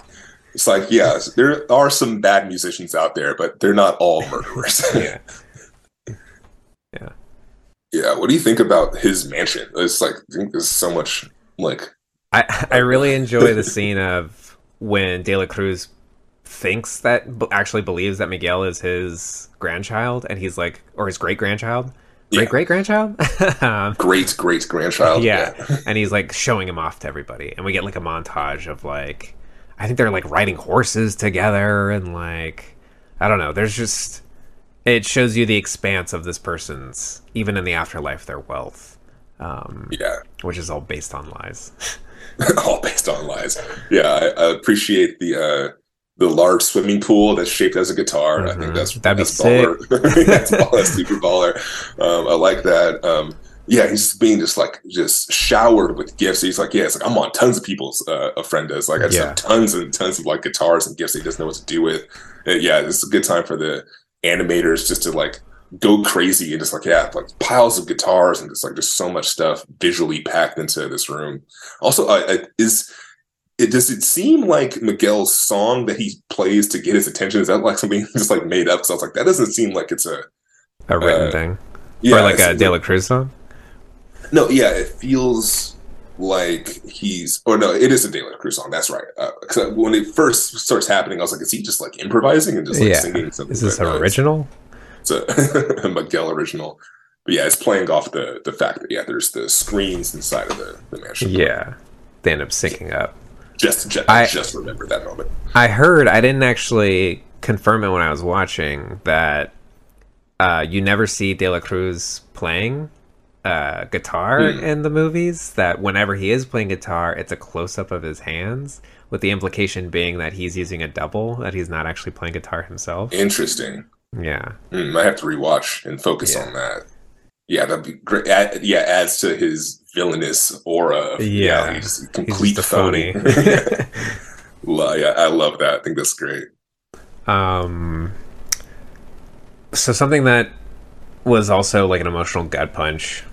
it's like yeah, there are some bad musicians out there, but they're not all murderers. yeah. Yeah, what do you think about his mansion? It's like I think there's so much like I I really enjoy the scene of when De La Cruz thinks that actually believes that Miguel is his grandchild, and he's like, or his great grandchild, Yeah. great great grandchild. um, great great grandchild. yeah, and he's like showing him off to everybody, and we get like a montage of like, I think they're like riding horses together, and like, I don't know. There's just it shows you the expanse of this person's even in the afterlife their wealth, um, yeah. which is all based on lies. all based on lies. Yeah, I, I appreciate the uh the large swimming pool that's shaped as a guitar. I think Mhm. that's That'd be that's baller. that's, baller. super baller. Um, I like that. Um, yeah, he's being just like just showered with gifts. He's like, yeah, it's like I'm on tons of people's uh, does. Like I just Yeah. have tons and tons of like guitars and gifts he doesn't know what to do with. And yeah, it's a good time for the animators just to like go crazy and just like yeah, like piles of guitars and just like just so much stuff visually packed into this room. Also, I, I, is it does it seem like Miguel's song that he plays to get his attention? Is that like something just like made up? Because I was like, that doesn't seem like it's a A written Uh, thing, yeah, or like a De La Cruz song. No, yeah, it feels like he's, or no, it is a De La Cruz song. That's right. Uh 'cause when it first starts happening, I was like, is he just like improvising and just like yeah, singing something? is this it's- original? It's a, a Miguel original. But yeah, it's playing off the the fact that yeah, there's the screens inside of the, the mansion. Yeah, they end up syncing up. just just, I- just remember that moment. I heard I didn't actually confirm it when I was watching that uh, you never see De La Cruz playing uh, guitar Hmm. in the movies. That whenever he is playing guitar, it's a close up of his hands, with the implication being that he's using a double, that he's not actually playing guitar himself. Interesting. Yeah, Hmm, might have to rewatch and focus Yeah. on that. Yeah, that'd be great. Add, yeah, adds to his villainous aura. of, Yeah. he's he's complete just phony. Lo- yeah, I love that. I think that's great. Um, so something that was also like an emotional gut punch,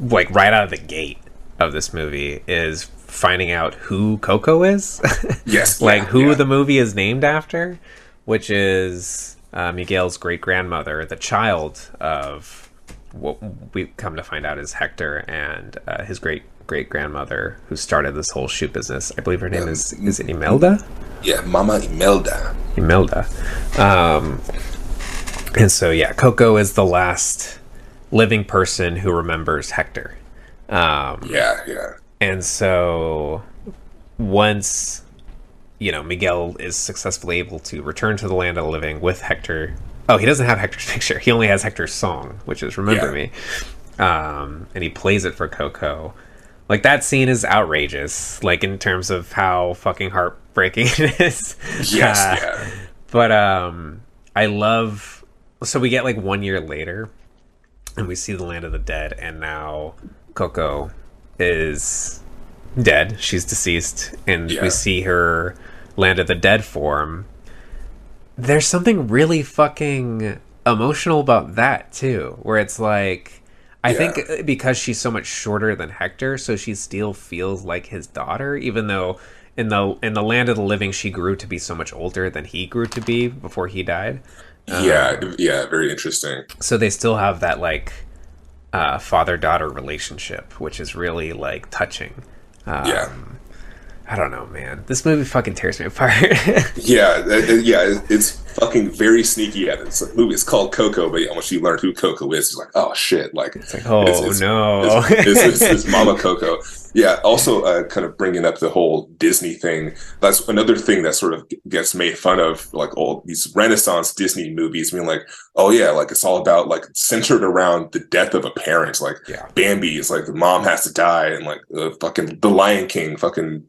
like right out of the gate of this movie, is finding out who Coco is, Yes, like yeah, who yeah. the movie is named after, which is uh, Miguel's great grandmother, the child of what we come to find out is Hector and uh, his great great grandmother who started this whole shoe business. I believe her name is is it Imelda. Yeah, Mama Imelda. Imelda. Um, and so, yeah, Coco is the last living person who remembers Hector. Um, Yeah, yeah. and so, once, you know, Miguel is successfully able to return to the land of the living with Hector. Oh, he doesn't have Hector's picture. He only has Hector's song, which is Remember Yeah. Me. Um, and he plays it for Coco. Like, that scene is outrageous, like, in terms of how fucking heartbreaking it is. Yes, Uh, yeah. but um i love so we get like one year later and we see the land of the dead and now coco is dead she's deceased and Yeah. we see her land of the dead form there's something really fucking emotional about that too where it's like i Yeah. think uh, because she's so much shorter than hector so she still feels like his daughter even though in the in the land of the living she grew to be so much older than he grew to be before he died yeah, yeah, very interesting. so they still have that like uh, father daughter relationship which is really like touching um, Yeah. I don't know man this movie fucking tears me apart Yeah, uh, uh, yeah, it's fucking very sneaky. At it. It's a movie. It's called Coco, but once you learn who Coco is, it's like, oh shit, like it's like, oh, no. it's, it's, it's, it's Mama Coco. Yeah. Also, uh, kind of bringing up the whole Disney thing. That's another thing that sort of gets made fun of, like all these Renaissance Disney movies, being like, oh yeah, like it's all about like centered around the death of a parent. Like Yeah. Bambi is like the mom has to die, and like uh, fucking the Lion King, fucking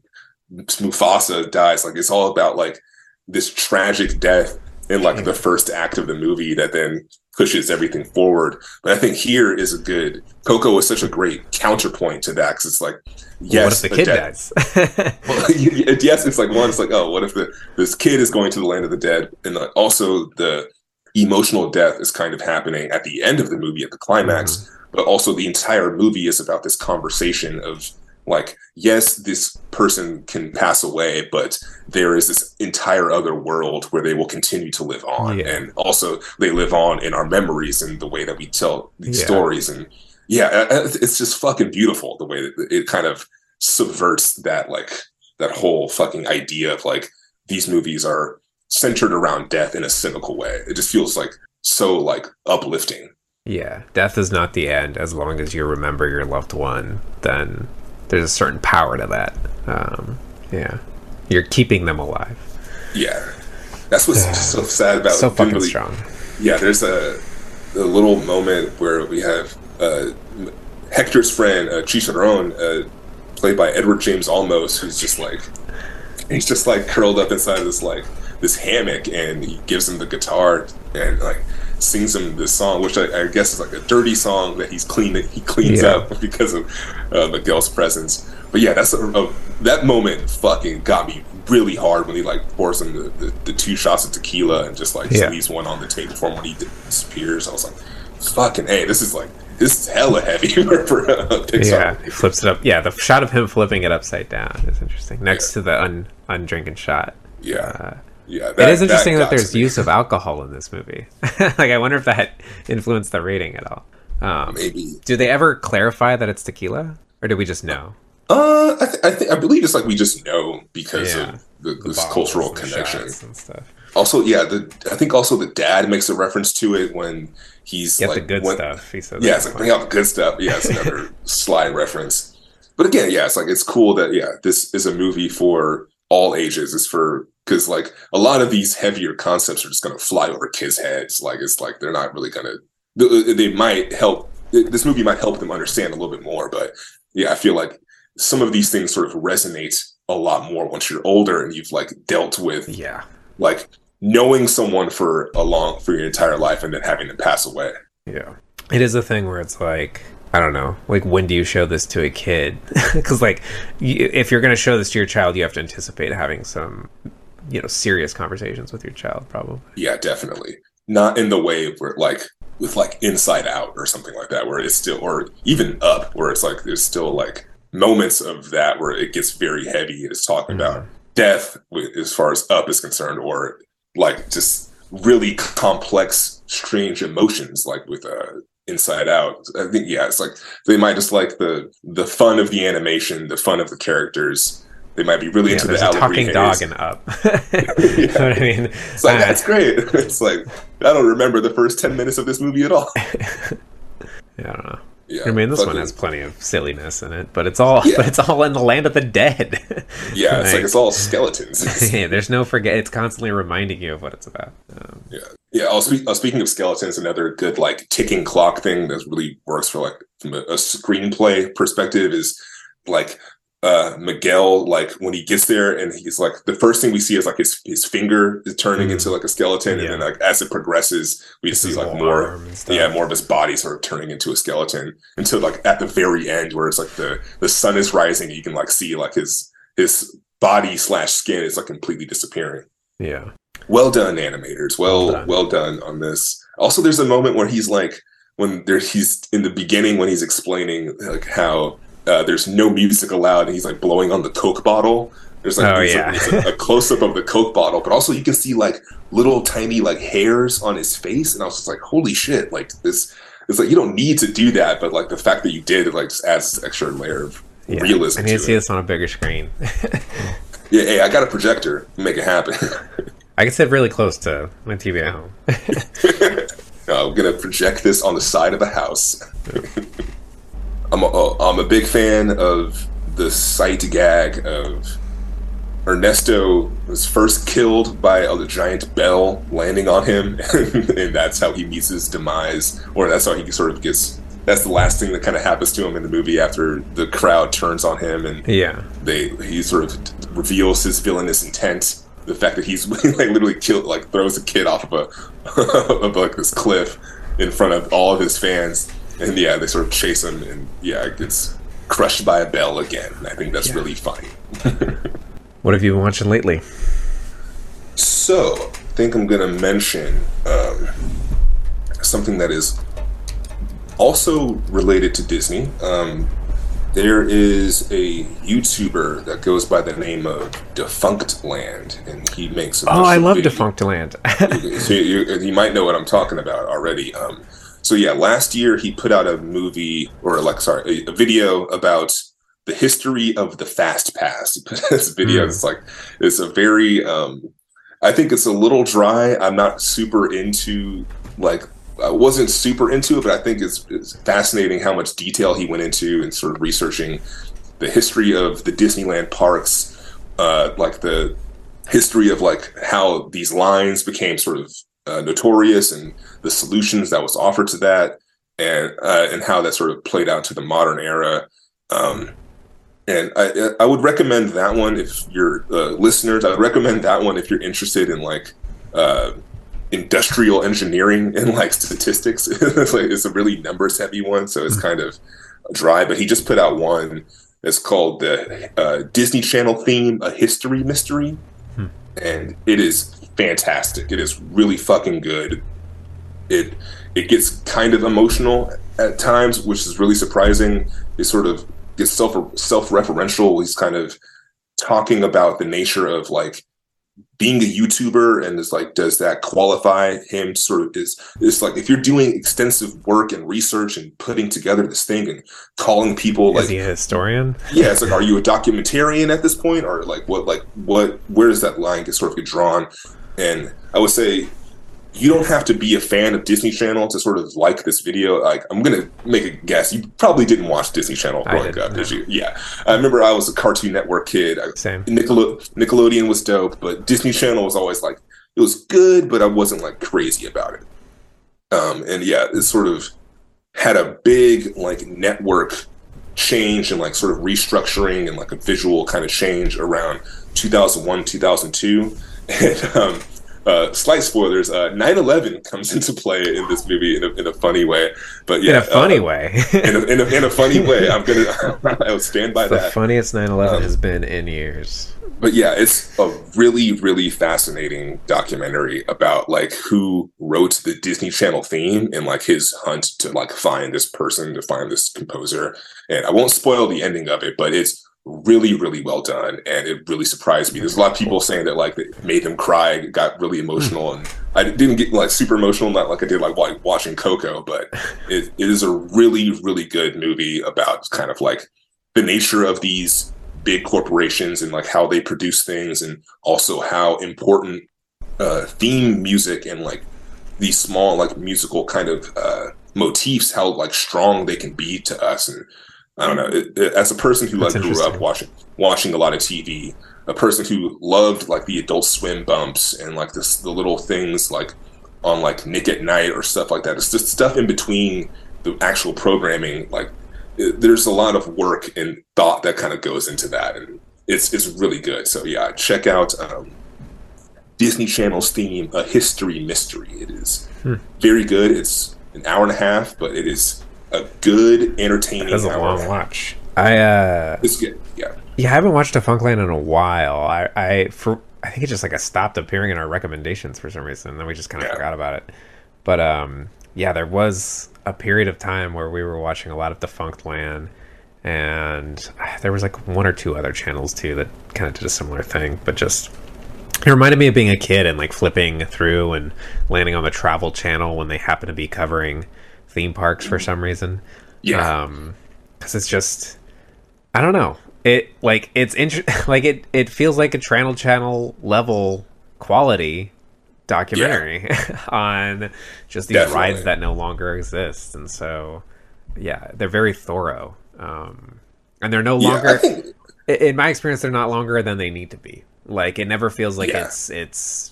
Mufasa dies. Like it's all about like this tragic death in like hmm. the first act of the movie that then pushes everything forward. But I think here is a good Coco is such a great counterpoint to that because it's like yes, what if the kid death- dies well, yes, it's like one. It's like, oh, what if the this kid is going to the land of the dead, and like, also the emotional death is kind of happening at the end of the movie at the climax, hmm. but also the entire movie is about this conversation of like, yes, this person can pass away, but there is this entire other world where they will continue to live on, Yeah. and also they live on in our memories and the way that we tell these Yeah. stories, and yeah, uh, uh, it's just fucking beautiful the way that it kind of subverts that like that whole fucking idea of like these movies are centered around death in a cynical way. It just feels like so like uplifting. Yeah, death is not the end. As long as you remember your loved one, then there's a certain power to that. Um, yeah, you're keeping them alive. Yeah, that's what's so sad about so fucking really- strong. Yeah, there's a, a little moment where we have uh, Hector's friend uh, Chicharron, uh, played by Edward James Olmos, who's just like he's just like curled up inside of this like this hammock, and he gives him the guitar and like sings him this song, which I, I guess is like a dirty song that he's clean he cleans Yeah. up because of uh, Miguel's presence. But yeah, that's a, a, that moment fucking got me really hard when he like pours him the, the, the two shots of tequila and just like Yeah. leaves one on the table for him when he disappears. I was like, fucking hey, this is like this is hella heavy for, Pixar. Yeah, he flips it up. Yeah, the shot of him flipping it upside down is interesting. Next to the un undrinking shot. Yeah, yeah. it is interesting that, to there's me. use of alcohol in this movie. like, I wonder if that influenced the rating at all. Um, maybe. do they ever clarify that it's tequila, or do we just know? Uh, I, th- I think I believe it's like we just know because Yeah. of the, The this cultural connection. and stuff. Also, yeah, the I think also the dad makes a reference to it when he's Get like the good when- stuff. He says. Yeah, it's like bring out the good stuff. Yeah, it's another sly reference. But again, yeah, it's like it's cool that yeah, this is a movie for all ages. It's for because like a lot of these heavier concepts are just gonna fly over kids' heads. Like it's like they're not really gonna. They, they might help. This movie might help them understand a little bit more. But yeah, I feel like some of these things sort of resonate a lot more once you're older and you've like dealt with Yeah. like knowing someone for a long for your entire life and then having them pass away. Yeah. It is a thing where it's like, I don't know, like when do you show this to a kid? Because, like, you, if you're going to show this to your child, you have to anticipate having some, you know, serious conversations with your child, probably. Yeah, definitely. Not in the way where like with like Inside Out or something like that, where it's still or even Up, where it's like there's still like moments of that where it gets very heavy. It's talking about death with, as far as Up is concerned, or like just really complex, strange emotions, like with uh, Inside Out. I think yeah, it's like they might just like the the fun of the animation, the fun of the characters. They might be really Yeah, into the talking dog and up. you know what I mean? It's like Uh, that's great. It's like I don't remember the first ten minutes of this movie at all. yeah, I don't know. Yeah, I mean, this one has plenty of silliness in it, but it's all, Yeah. but it's all in the land of the dead. Yeah, it's like it's all skeletons. Yeah, there's no forget. It's constantly reminding you of what it's about. Um, yeah, yeah. I was speak, uh, speaking of skeletons, another good like ticking clock thing that really works for like from a, a screenplay perspective is like uh Miguel like when he gets there and he's like the first thing we see is like his his finger is turning into like a skeleton. Yeah. and then like as it progresses we His see like more arm and stuff. yeah more of his body sort of turning into a skeleton until like at the very end where it's like the the sun is rising you can like see like his his body slash skin is like completely disappearing yeah. well done animators well Well well done. done, on this also there's a moment where he's like when there he's in the beginning when he's explaining like how uh, there's no music allowed and he's like blowing on the coke bottle there's like, Oh, there's, yeah. a, there's a, a close-up of the coke bottle but also you can see like little tiny like hairs on his face and i was just like holy shit like this it's like you don't need to do that but like the fact that you did it like just adds this extra layer of Yeah. realism I need to to see it. this on a bigger screen. yeah hey i got a projector make it happen I can sit really close to my TV at home. Uh, I'm gonna project this on the side of a house. I'm a, uh, I'm a big fan of the sight gag of Ernesto was first killed by a giant bell landing on him, and that's how he meets his demise, or that's how he sort of gets. That's the last thing that kind of happens to him in the movie after the crowd turns on him and yeah. they he sort of reveals his villainous intent. The fact that he's like literally killed, like throws a kid off of a of like this cliff in front of all of his fans, and yeah, they sort of chase him, and yeah, it gets crushed by a bell again. I think that's Yeah. really funny. What have you been watching lately? So, I think I'm gonna mention um, something that is also related to Disney. Um, there is a YouTuber that goes by the name of Defunctland, and he makes. a Oh, I love video- Defunctland. so you, you might know what I'm talking about already. Um, so yeah, last year he put out a movie, or like, sorry, a, a video about the history of the Fast Pass. He put this video. Hmm. It's like it's a very. Um, I think it's a little dry. I'm not super into like. I wasn't super into it, but I think it's, it's fascinating how much detail he went into and sort of researching the history of the Disneyland parks, uh, like the history of like how these lines became sort of uh, notorious and the solutions that was offered to that and uh, and how that sort of played out to the modern era. Um, and I, I would recommend that one if you're uh, listeners. I would recommend that one if you're interested in like uh, industrial engineering and like statistics. It's like it's a really numbers heavy one so it's kind of dry but he just put out one that's called the uh, disney channel theme a history mystery. And it is fantastic. It is really fucking good. It it gets kind of emotional at times, which is really surprising. It sort of gets self self referential. He's kind of talking about the nature of like being a YouTuber and it's like, does that qualify him? Sort of is it's like if you're doing extensive work and research and putting together this thing and calling people like Is he a historian? yeah, it's like, are you a documentarian at this point, or like what, like what, where does that line get sort of get drawn? And I would say you don't have to be a fan of Disney Channel to sort of like this video. Like, I'm gonna make a guess. You probably didn't watch Disney Channel growing up, did you? Yeah, I remember I was a Cartoon Network kid. Same. Nickel- Nickelodeon was dope, but Disney Channel was always like it was good, but I wasn't like crazy about it. Um, and yeah, it sort of had a big like network change and like sort of restructuring and like a visual kind of change around 2001 2002 and um uh, slight spoilers. Uh, 9/11 comes into play in this movie in a, in a funny way, but yeah, in a funny uh, way. in a, in a, in a funny way. I'm gonna I'll stand by the that. funniest 9/11 Um, has been in years. but yeah, it's a really, really fascinating documentary about like who wrote the Disney Channel theme and like his hunt to like find this person, to find this composer. And I won't spoil the ending of it, but it's really, really well done. And it really surprised me. There's a lot of people saying that like it made them cry, got really emotional. And I didn't get like super emotional, not like I did like while watching Coco, but it, it is a really, really good movie about kind of like the nature of these big corporations and like how they produce things and also how important uh theme music and like these small like musical kind of uh motifs how like strong they can be to us and i don't know. It, it- as a person who That's like grew up watching watching a lot of tv a person who loved like the adult swim bumps and like this the little things like on like nick at night or stuff like that. It's just stuff in between the actual programming like it- there's a lot of work and thought that kind of goes into that and it's it's really good. So yeah check out um, disney channel's theme a history mystery. It is Hmm. very good. It's an hour and a half but it is a good entertaining That's a hour and long watch. I uh it's good yeah yeah, I haven't watched Defunctland in a while. I I for I think it just like it stopped appearing in our recommendations for some reason, and then we just kind of Yeah. forgot about it. But um yeah, there was a period of time where we were watching a lot of Defunctland and there was like one or two other channels too that kind of did a similar thing, but just it reminded me of being a kid and like flipping through and landing on the travel channel when they happen to be covering theme parks for some reason. yeah Um, because it's just, I don't know. It like it's inter- like it it feels like a channel channel level quality documentary on just these Definitely. rides that no longer exist, and so yeah, they're very thorough. Um, and they're no longer i think in my experience they're not longer than they need to be like it never feels like Yeah. it's it's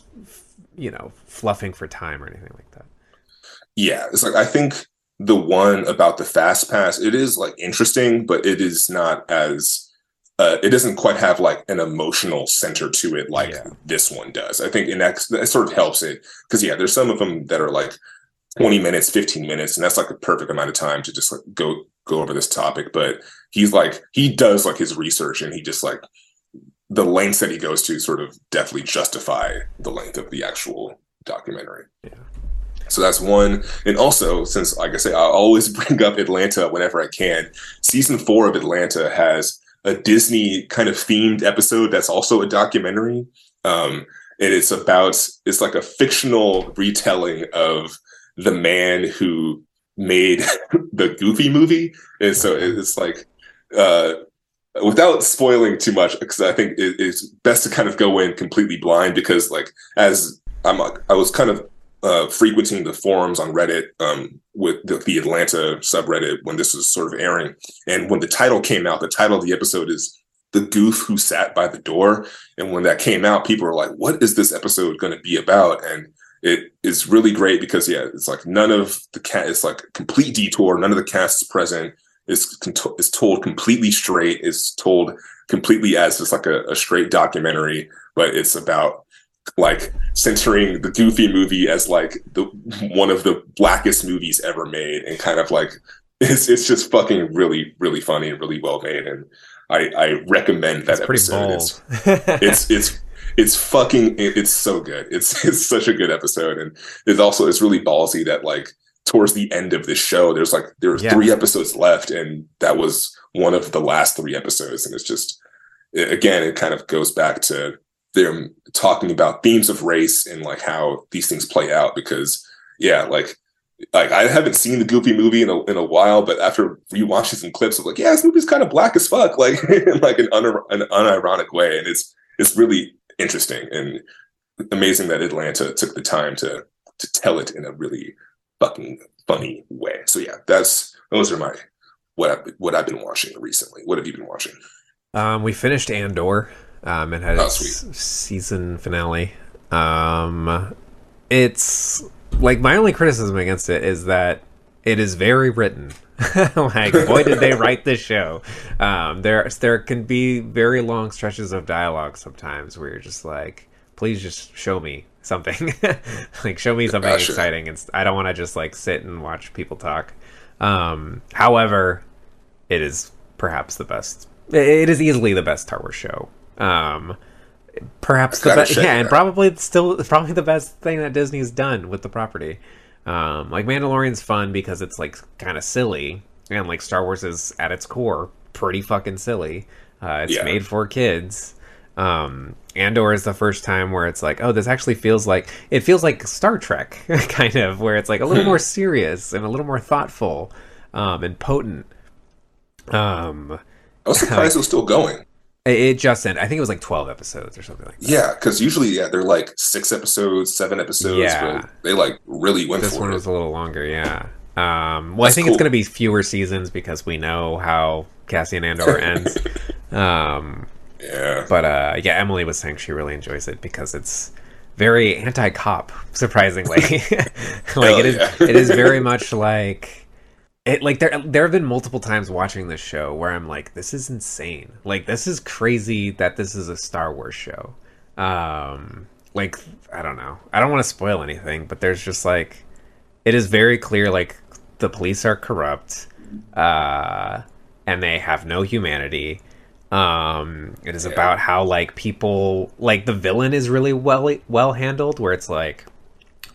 you know fluffing for time or anything like that yeah it's like i think the one about the fast pass it is like interesting but it is not as uh, it doesn't quite have like an emotional center to it like Yeah. this one does. I think and that, that sort of helps it because yeah there's some of them that are like 20 minutes 15 minutes and that's like a perfect amount of time to just like go go over this topic but he's like he does like his research and he just like the lengths that he goes to sort of definitely justify the length of the actual documentary So that's one. And also, since like I say, I always bring up Atlanta whenever I can. Season four of Atlanta has a Disney kind of themed episode that's also a documentary. Um, and it's about it's like a fictional retelling of the man who made the Goofy movie. And so it's like uh without spoiling too much because i think it, it's best to kind of go in completely blind because like as i'm i was kind of uh, frequenting the forums on reddit um, with the, the atlanta subreddit when this was sort of airing. And when the title came out the title of the episode is the goof who sat by the door. And when that came out people were like what is this episode going to be about? And it is really great because yeah it's like none of the cat it's like complete detour. None of the cast is present. Is is told completely straight. Is told completely as just like a, a straight documentary, but it's about like censoring the Goofy movie as like the one of the blackest movies ever made, and kind of like it's it's just fucking really really funny and really well made, and I I recommend that It's pretty episode. bold. It's, it's it's it's fucking it's so good. It's it's such a good episode, and it's also it's really ballsy that like towards the end of the show, there's like there were Yeah. three episodes left, and that was one of the last three episodes, and it's just again it kind of goes back to them talking about themes of race and like how these things play out because yeah like like I haven't seen the Goofy movie in a in a while, but after rewatching some clips of like, yeah, this movie's kind of black as fuck, like in like an, un- an unironic way, and it's it's really interesting and amazing that Atlanta took the time to to tell it in a really fucking funny way. So yeah, that's those are my what I what I've been watching recently. What have you been watching? Um, we finished Andor. Um, it had Oh, its sweet. season finale. Um, it's like my only criticism against it is that it is very written. like, boy, did they write this show. Um, there, there can be very long stretches of dialogue sometimes where you're just like, please just show me something. like, show me something Gotcha. exciting. And I don't want to just like sit and watch people talk. Um, however, it is perhaps the best. It is easily the best Star Wars show. Um, perhaps the best. Yeah, and probably still probably the best thing that Disney's done with the property. Um, like Mandalorian's fun because it's like kind of silly, and like Star Wars is at its core pretty fucking silly. Uh, it's Yeah. made for kids. Um, Andor is the first time where it's like, oh, this actually feels like it feels like Star Trek, kind of, where it's like a little more serious and a little more thoughtful um, and potent. Um, I was surprised it was still going. It, just ended. I think it was like twelve episodes or something like that. Yeah, because usually yeah they're like six episodes, seven episodes. Yeah. but they like really went This one it. was a little longer, yeah. Um, well, I That's think it's going to be fewer seasons because we know how Cassian Andor ends. um, yeah, but uh, yeah, Emily was saying she really enjoys it because it's very anti-cop. Surprisingly, like it is. yeah. it is very much like it. Like there, there have been multiple times watching this show where I'm like, this is insane. Like this is crazy that this is a Star Wars show. Um, like I don't know. I don't want to spoil anything, but there's just like it is very clear like the police are corrupt uh and they have no humanity um it is about how like people like the villain is really well well handled where it's like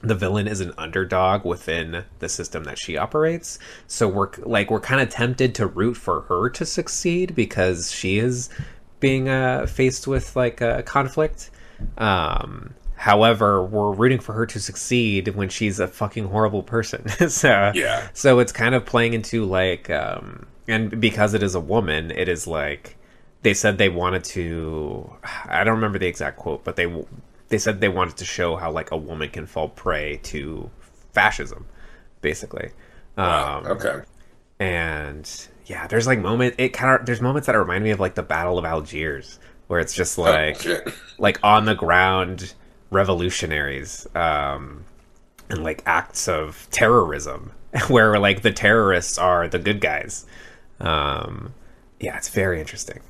the villain is an underdog within the system that she operates. So we're like we're kind of tempted to root for her to succeed because she is being uh faced with like a conflict. Um however we're rooting for her to succeed when she's a fucking horrible person. So Yeah. so it's kind of playing into like um and because it is a woman it is like they said they wanted to i don't remember the exact quote but they they said they wanted to show how like a woman can fall prey to fascism basically. Wow, um okay. and yeah there's like moment it kind of there's moments that remind me of like the battle of algiers where it's just like oh, like on the ground revolutionaries um and like acts of terrorism where like the terrorists are the good guys. Um yeah it's very interesting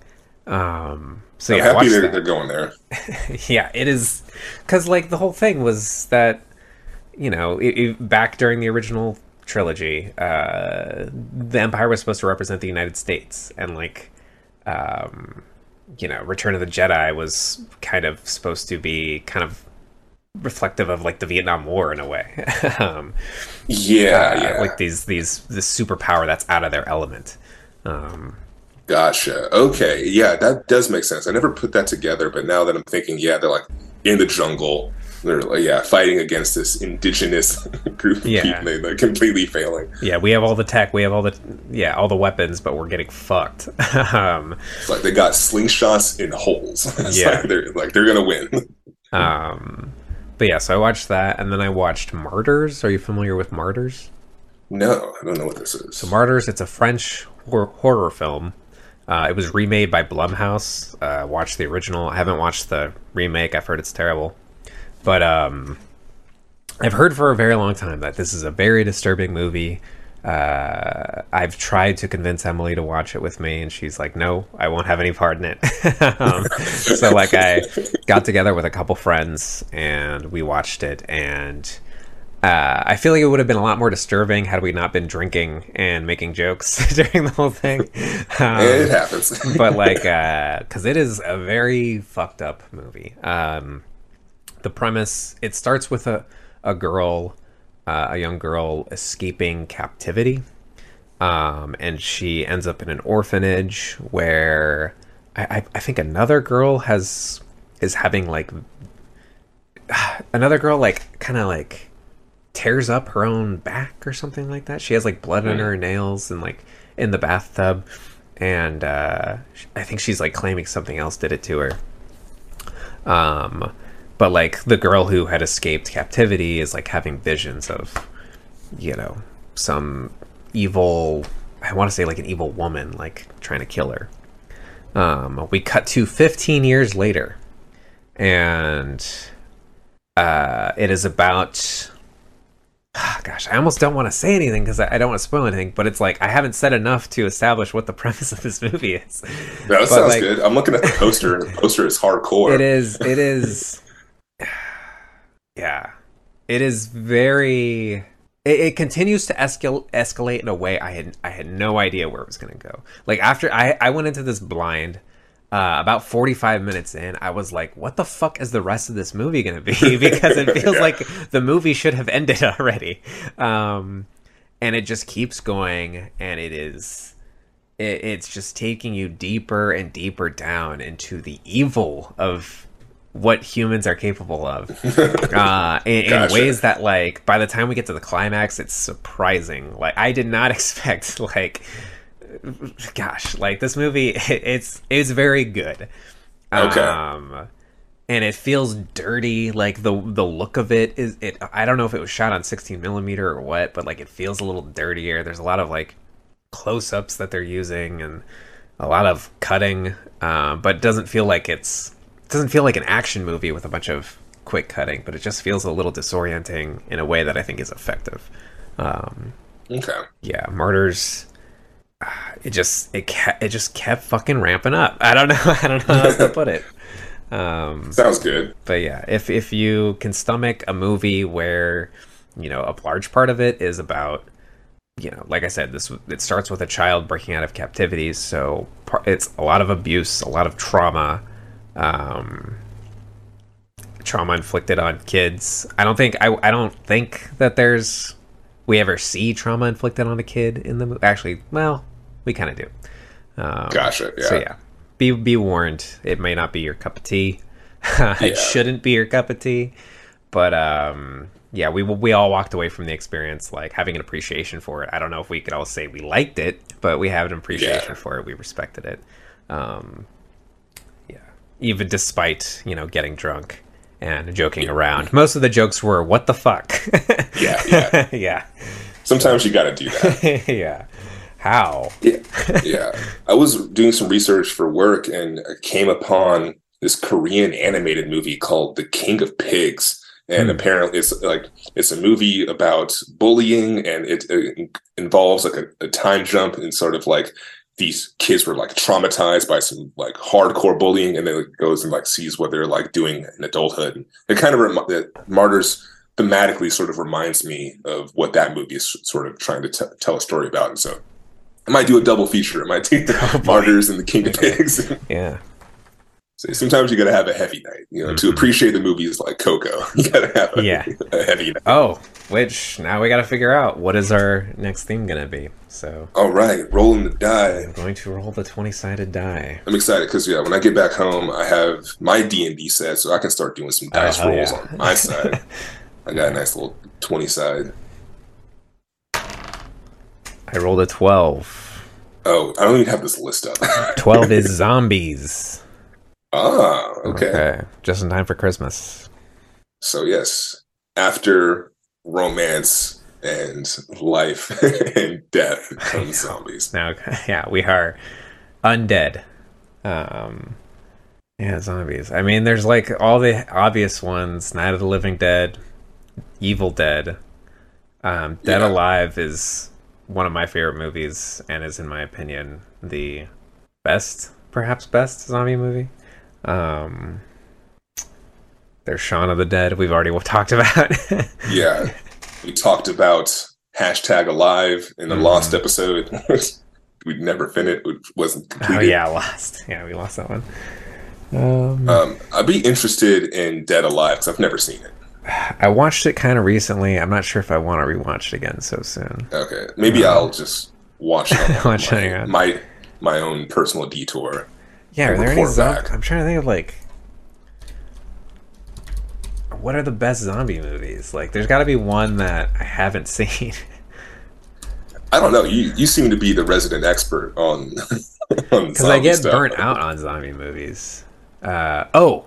um so I'm yeah happy that. they're going there. yeah it is because like the whole thing was that you know it, it- back during the original trilogy uh the empire was supposed to represent the united states and like um you know return of the jedi was kind of supposed to be kind of reflective of like the Vietnam War in a way. um, Yeah, uh, yeah. like these these this superpower that's out of their element. Um, Gotcha. Okay. Yeah, that does make sense. I never put that together, but now that I'm thinking, yeah, they're like in the jungle. They're yeah, fighting against this indigenous group of Yeah. people. They, they're completely failing. yeah, we have all the tech, we have all the yeah all the weapons, but we're getting fucked. um, It's like they got slingshots in holes. It's Yeah. like they're like they're gonna win. um, but yeah, so I watched that, and then I watched Martyrs. Are you familiar with Martyrs? No, I don't know what this is. So Martyrs, it's a French horror film. Uh, it was remade by Blumhouse. Uh, watched the original. I haven't watched the remake. I've heard it's terrible, but um, I've heard for a very long time that this is a very disturbing movie. Uh, I've tried to convince Emily to watch it with me, and she's like, "No, I won't have any part in it." um, so, like, I got together with a couple friends and we watched it, and uh, I feel like it would have been a lot more disturbing had we not been drinking and making jokes during the whole thing. Um, it happens. but like, because it is a very fucked up movie. Um, the premise it starts with a a girl, uh, a young girl escaping captivity, um, and she ends up in an orphanage where I, I, I think another girl has is having like another girl like kind of like tears up her own back or something like that. She has like blood under her nails and like in the bathtub, and uh, I think she's like claiming something else did it to her. Um, but like the girl who had escaped captivity is like having visions of, you know, some evil. I want to say like an evil woman like trying to kill her. Um, we cut to 15 years later, and uh, it is about Ah, gosh i almost don't want to say anything because I, don't want to spoil anything but it's like i haven't said enough to establish what the premise of this movie is that sounds like- good. I'm looking at the poster, and the poster is hardcore. it is it is yeah it is very it, it continues to escal- escalate in a way i had i had no idea where it was going to go like after i i went into this blind uh, about 45 minutes in, I was like, what the fuck is the rest of this movie going to be? because it feels Yeah. like the movie should have ended already. Um, and it just keeps going, and it is. It, it's just taking you deeper and deeper down into the evil of what humans are capable of uh, in, in ways that, like, by the time we get to the climax, it's surprising. Like, I did not expect, like, gosh, like this movie, it's it's very good. Okay. Um, and it feels dirty. Like the the look of it is it. I don't know if it was shot on 16 millimeter or what, but like it feels a little dirtier. There's a lot of like close ups that they're using and a lot of cutting, uh, but it doesn't feel like it's it doesn't feel like an action movie with a bunch of quick cutting. But it just feels a little disorienting in a way that I think is effective. Um, okay. yeah, Martyrs. It just it kept it just kept fucking ramping up. I don't know. I don't know how else to put it. Um, Sounds good. but yeah, if if you can stomach a movie where you know a large part of it is about you know, like I said, this it starts with a child breaking out of captivity, so par- it's a lot of abuse, a lot of trauma, um, trauma inflicted on kids. I don't think I I don't think that there's we ever see trauma inflicted on a kid in the movie. Actually, well, we kind of do. Um, Gotcha. Yeah. so yeah, be be warned. It may not be your cup of tea. it Yeah. shouldn't be your cup of tea. But um, yeah, we we all walked away from the experience like having an appreciation for it. I don't know if we could all say we liked it, but we have an appreciation Yeah. for it. We respected it. Um, yeah, even despite you know getting drunk and joking around, most of the jokes were "What the fuck." Yeah, yeah. yeah, Sometimes you got to do that. yeah. How? Yeah, yeah. I was doing some research for work and I came upon this Korean animated movie called The King of Pigs. And Hmm. apparently, it's like it's a movie about bullying, and it, it involves like a, a time jump and sort of like these kids were like traumatized by some like hardcore bullying, and then it goes and like sees what they're like doing in adulthood. And it kind of that Martyrs thematically sort of reminds me of what that movie is sort of trying to t- tell a story about, and so I might do a double feature. I might take the Oh. Martyrs and the King of Pigs. Yeah. So sometimes you gotta have a heavy night, you know, to Mhm. appreciate the movies like Coco. You gotta have a, Yeah. a heavy night. Oh, which now we got to figure out what is our next theme going to be. So All right, rolling the die. I'm going to roll the 20 sided die. I'm excited because yeah, when I get back home, I have my D and D set, so I can start doing some dice hell rolls yeah. on my side. I got a nice little twenty side. I rolled a 12. Oh, I don't even have this list up. 12 is zombies. ah, okay. Just in time for Christmas. So yes, after romance and life and death comes zombies. Now, yeah, we are undead. Um, yeah, zombies. I mean, there's like all the obvious ones: Night of the Living Dead, Evil Dead. Um, Dead Yeah. Alive is one of my favorite movies, and is, in my opinion, the best, perhaps best zombie movie. Um, there's Shaun of the Dead. We've already talked about. Yeah, we talked about hashtag alive in the Mhm. lost episode. We'd never finished. It wasn't completed. oh yeah, lost. Yeah, we lost that one. Um, Um, I'd be interested in Dead Alive because I've never seen it. I watched it kind of recently. I'm not sure if I want to rewatch it again so soon. Okay, maybe I'll just watch it Watch it, my, my my own personal detour. Yeah, are there any zombies? I'm trying to think of like, what are the best zombie movies? Like, there's got to be one that I haven't seen. I don't know. You you seem to be the resident expert on Because I get burnt out on zombie movies. Uh, oh,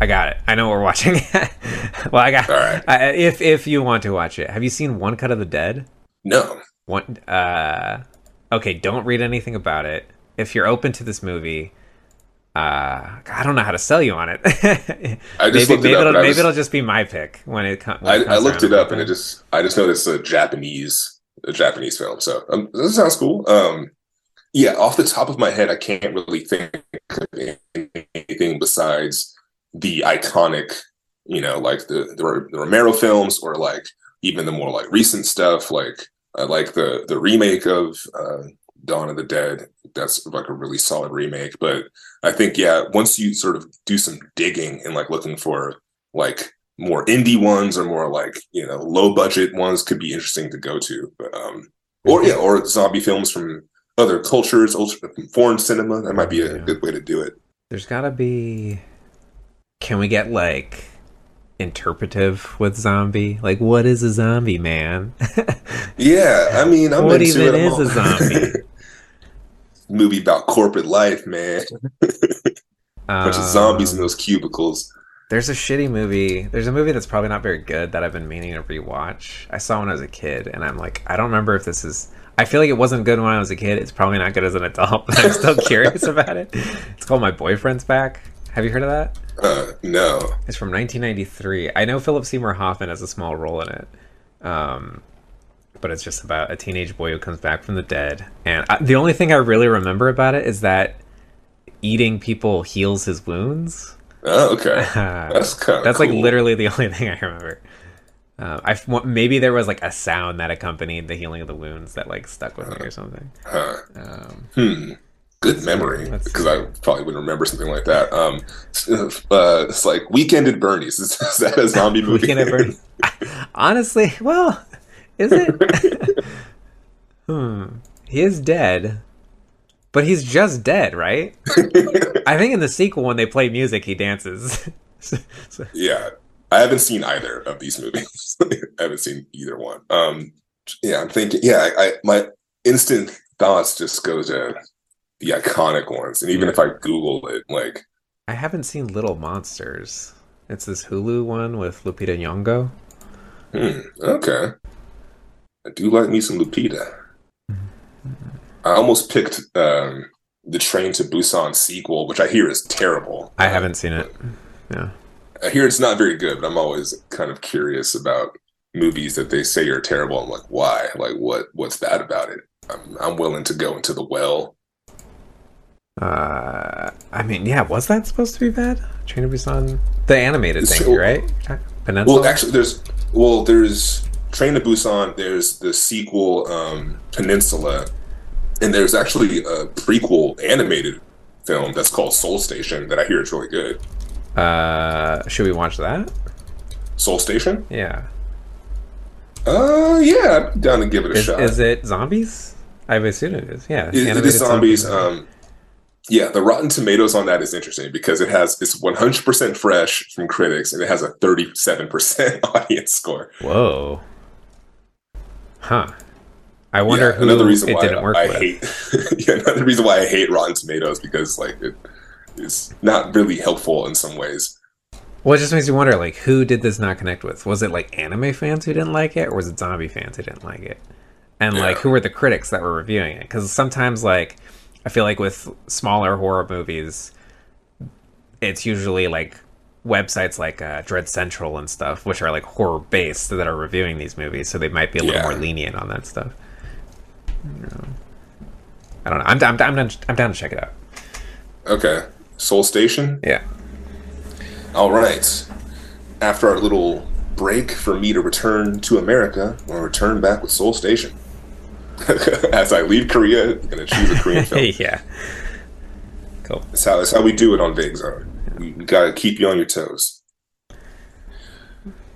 I got it. I know what we're watching. well, I got. All right. I, if if you want to watch it, have you seen One Cut of the Dead? No, One. Uh, okay, don't read anything about it. If you're open to this movie, uh, I don't know how to sell you on it. I just maybe looked it maybe, up it'll, maybe was- it'll just be my pick when it, com- when I, it comes. I looked it up and it just I just noticed a Japanese a Japanese film. So um, this sounds cool. Um, yeah, off the top of my head, I can't really think of anything besides the iconic, you know, like the the, the Romero films or like even the more like recent stuff. Like I like the the remake of uh, Dawn of the Dead. That's like a really solid remake. But I think yeah, once you sort of do some digging and like looking for like more indie ones or more like you know low budget ones could be interesting to go to but um or yeah or zombie films from other cultures ultra- foreign cinema that might be a Yeah. good way to do it There's got to be. Can we get like interpretive with zombie? Like, what is a zombie, man? yeah i mean i'm what even it. Is a zombie? movie about corporate life man bunch of zombies in Um, those cubicles There's a shitty movie. There's a movie that's probably not very good that I've been meaning to rewatch. I saw when I was a kid, and I'm like, I don't remember if this is. I feel like it wasn't good when I was a kid. It's probably not good as an adult, but I'm still curious about it. It's called My Boyfriend's Back. Have you heard of that? uh no It's from 1993. I know Philip Seymour Hoffman has a small role in it. Um, but it's just about a teenage boy who comes back from the dead. And I, the only thing I really remember about it is that eating people heals his wounds. oh okay Uh, that's kind of that's like literally the only thing I remember. Um, I maybe there was like a sound that accompanied the healing of the wounds that like stuck with me or something. huh. Um, Hmm. Good memory, because I probably wouldn't remember something like that. Um, uh, it's like Weekend at Bernie's. Is, is that a zombie movie? Weekend at Bernie's. Honestly, well, is it? hmm. He is dead, but he's just dead, right? I think in the sequel, when they play music, he dances. So- yeah, I haven't seen either of these movies. I haven't seen either one. Um, yeah, I'm thinking. Yeah, I, I my instant thoughts just go to the iconic ones, and even Yeah. if I Google it, like, I haven't seen Little Monsters. It's this Hulu one with Lupita Nyong'o. hmm, okay, I do like me some Lupita. I almost picked um, the Train to Busan sequel, which I hear is terrible. I haven't seen it. Yeah. I hear it's not very good, but I'm always kind of curious about movies that they say are terrible. I'm like, why? Like, what? What's bad about it? I'm, I'm willing to go into the well. Uh, I mean, yeah, was that supposed to be bad? Train to Busan, the animated thing, So- right? Peninsula. Well, actually, there's well, there's Train to Busan. There's the sequel, um, Peninsula, and there's actually a prequel animated film that's called Seoul Station that I hear is really good. Uh, should we watch that? Seoul Station? Yeah. Uh, yeah, I'm down to give it a Is, shot. is it zombies? I would assume it is. Yeah. It- it is zombies. Um, yeah, the Rotten Tomatoes on that is interesting because it has it's 100% fresh from critics and it has a 37% audience score. Whoa. Huh. I wonder Yeah, who another reason it why didn't work I with. hate. yeah, another reason why I hate Rotten Tomatoes because like it is not really helpful in some ways. Well, it just makes you wonder, like, who did this not connect with? Was it like anime fans who didn't like it, or was it zombie fans who didn't like it? And like, who were the critics that were reviewing it? Because sometimes, like, I feel like with smaller horror movies, it's usually like websites like uh, Dread Central and stuff, which are like horror based, that are reviewing these movies, so they might be a little Yeah. more lenient on that stuff. I don't know. I'm, I'm, I'm, down, I'm down to check it out. Okay, Seoul Station. Yeah. All right. After our little break for me to return to America, I'll return back with Seoul Station. As I leave Korea, I'm gonna choose a Korean film. yeah. Cool. That's how, that's how we do it on Vague Zone. We, we gotta keep you on your toes.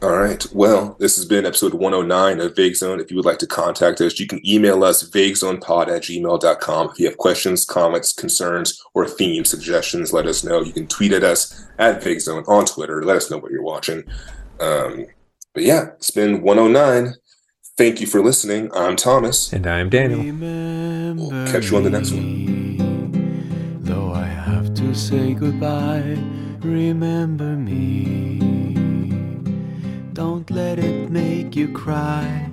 All right. Well, this has been episode 109 of Vague Zone. If you would like to contact us, you can email us vaguezonepod at gmail.com. If you have questions, comments, concerns, or theme suggestions, let us know. You can tweet at us at Vague Zone on Twitter. Let us know what you're watching. Um, but yeah, it's been 109. Thank you for listening. I'm Thomas. And I'm Daniel. We'll catch you on the next one. Though I have to say goodbye, remember me. Don't let it make you cry.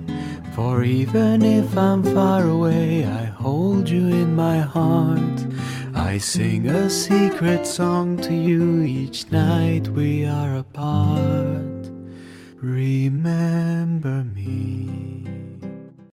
For even if I'm far away, I hold you in my heart. I sing a secret song to you each night we are apart. Remember me.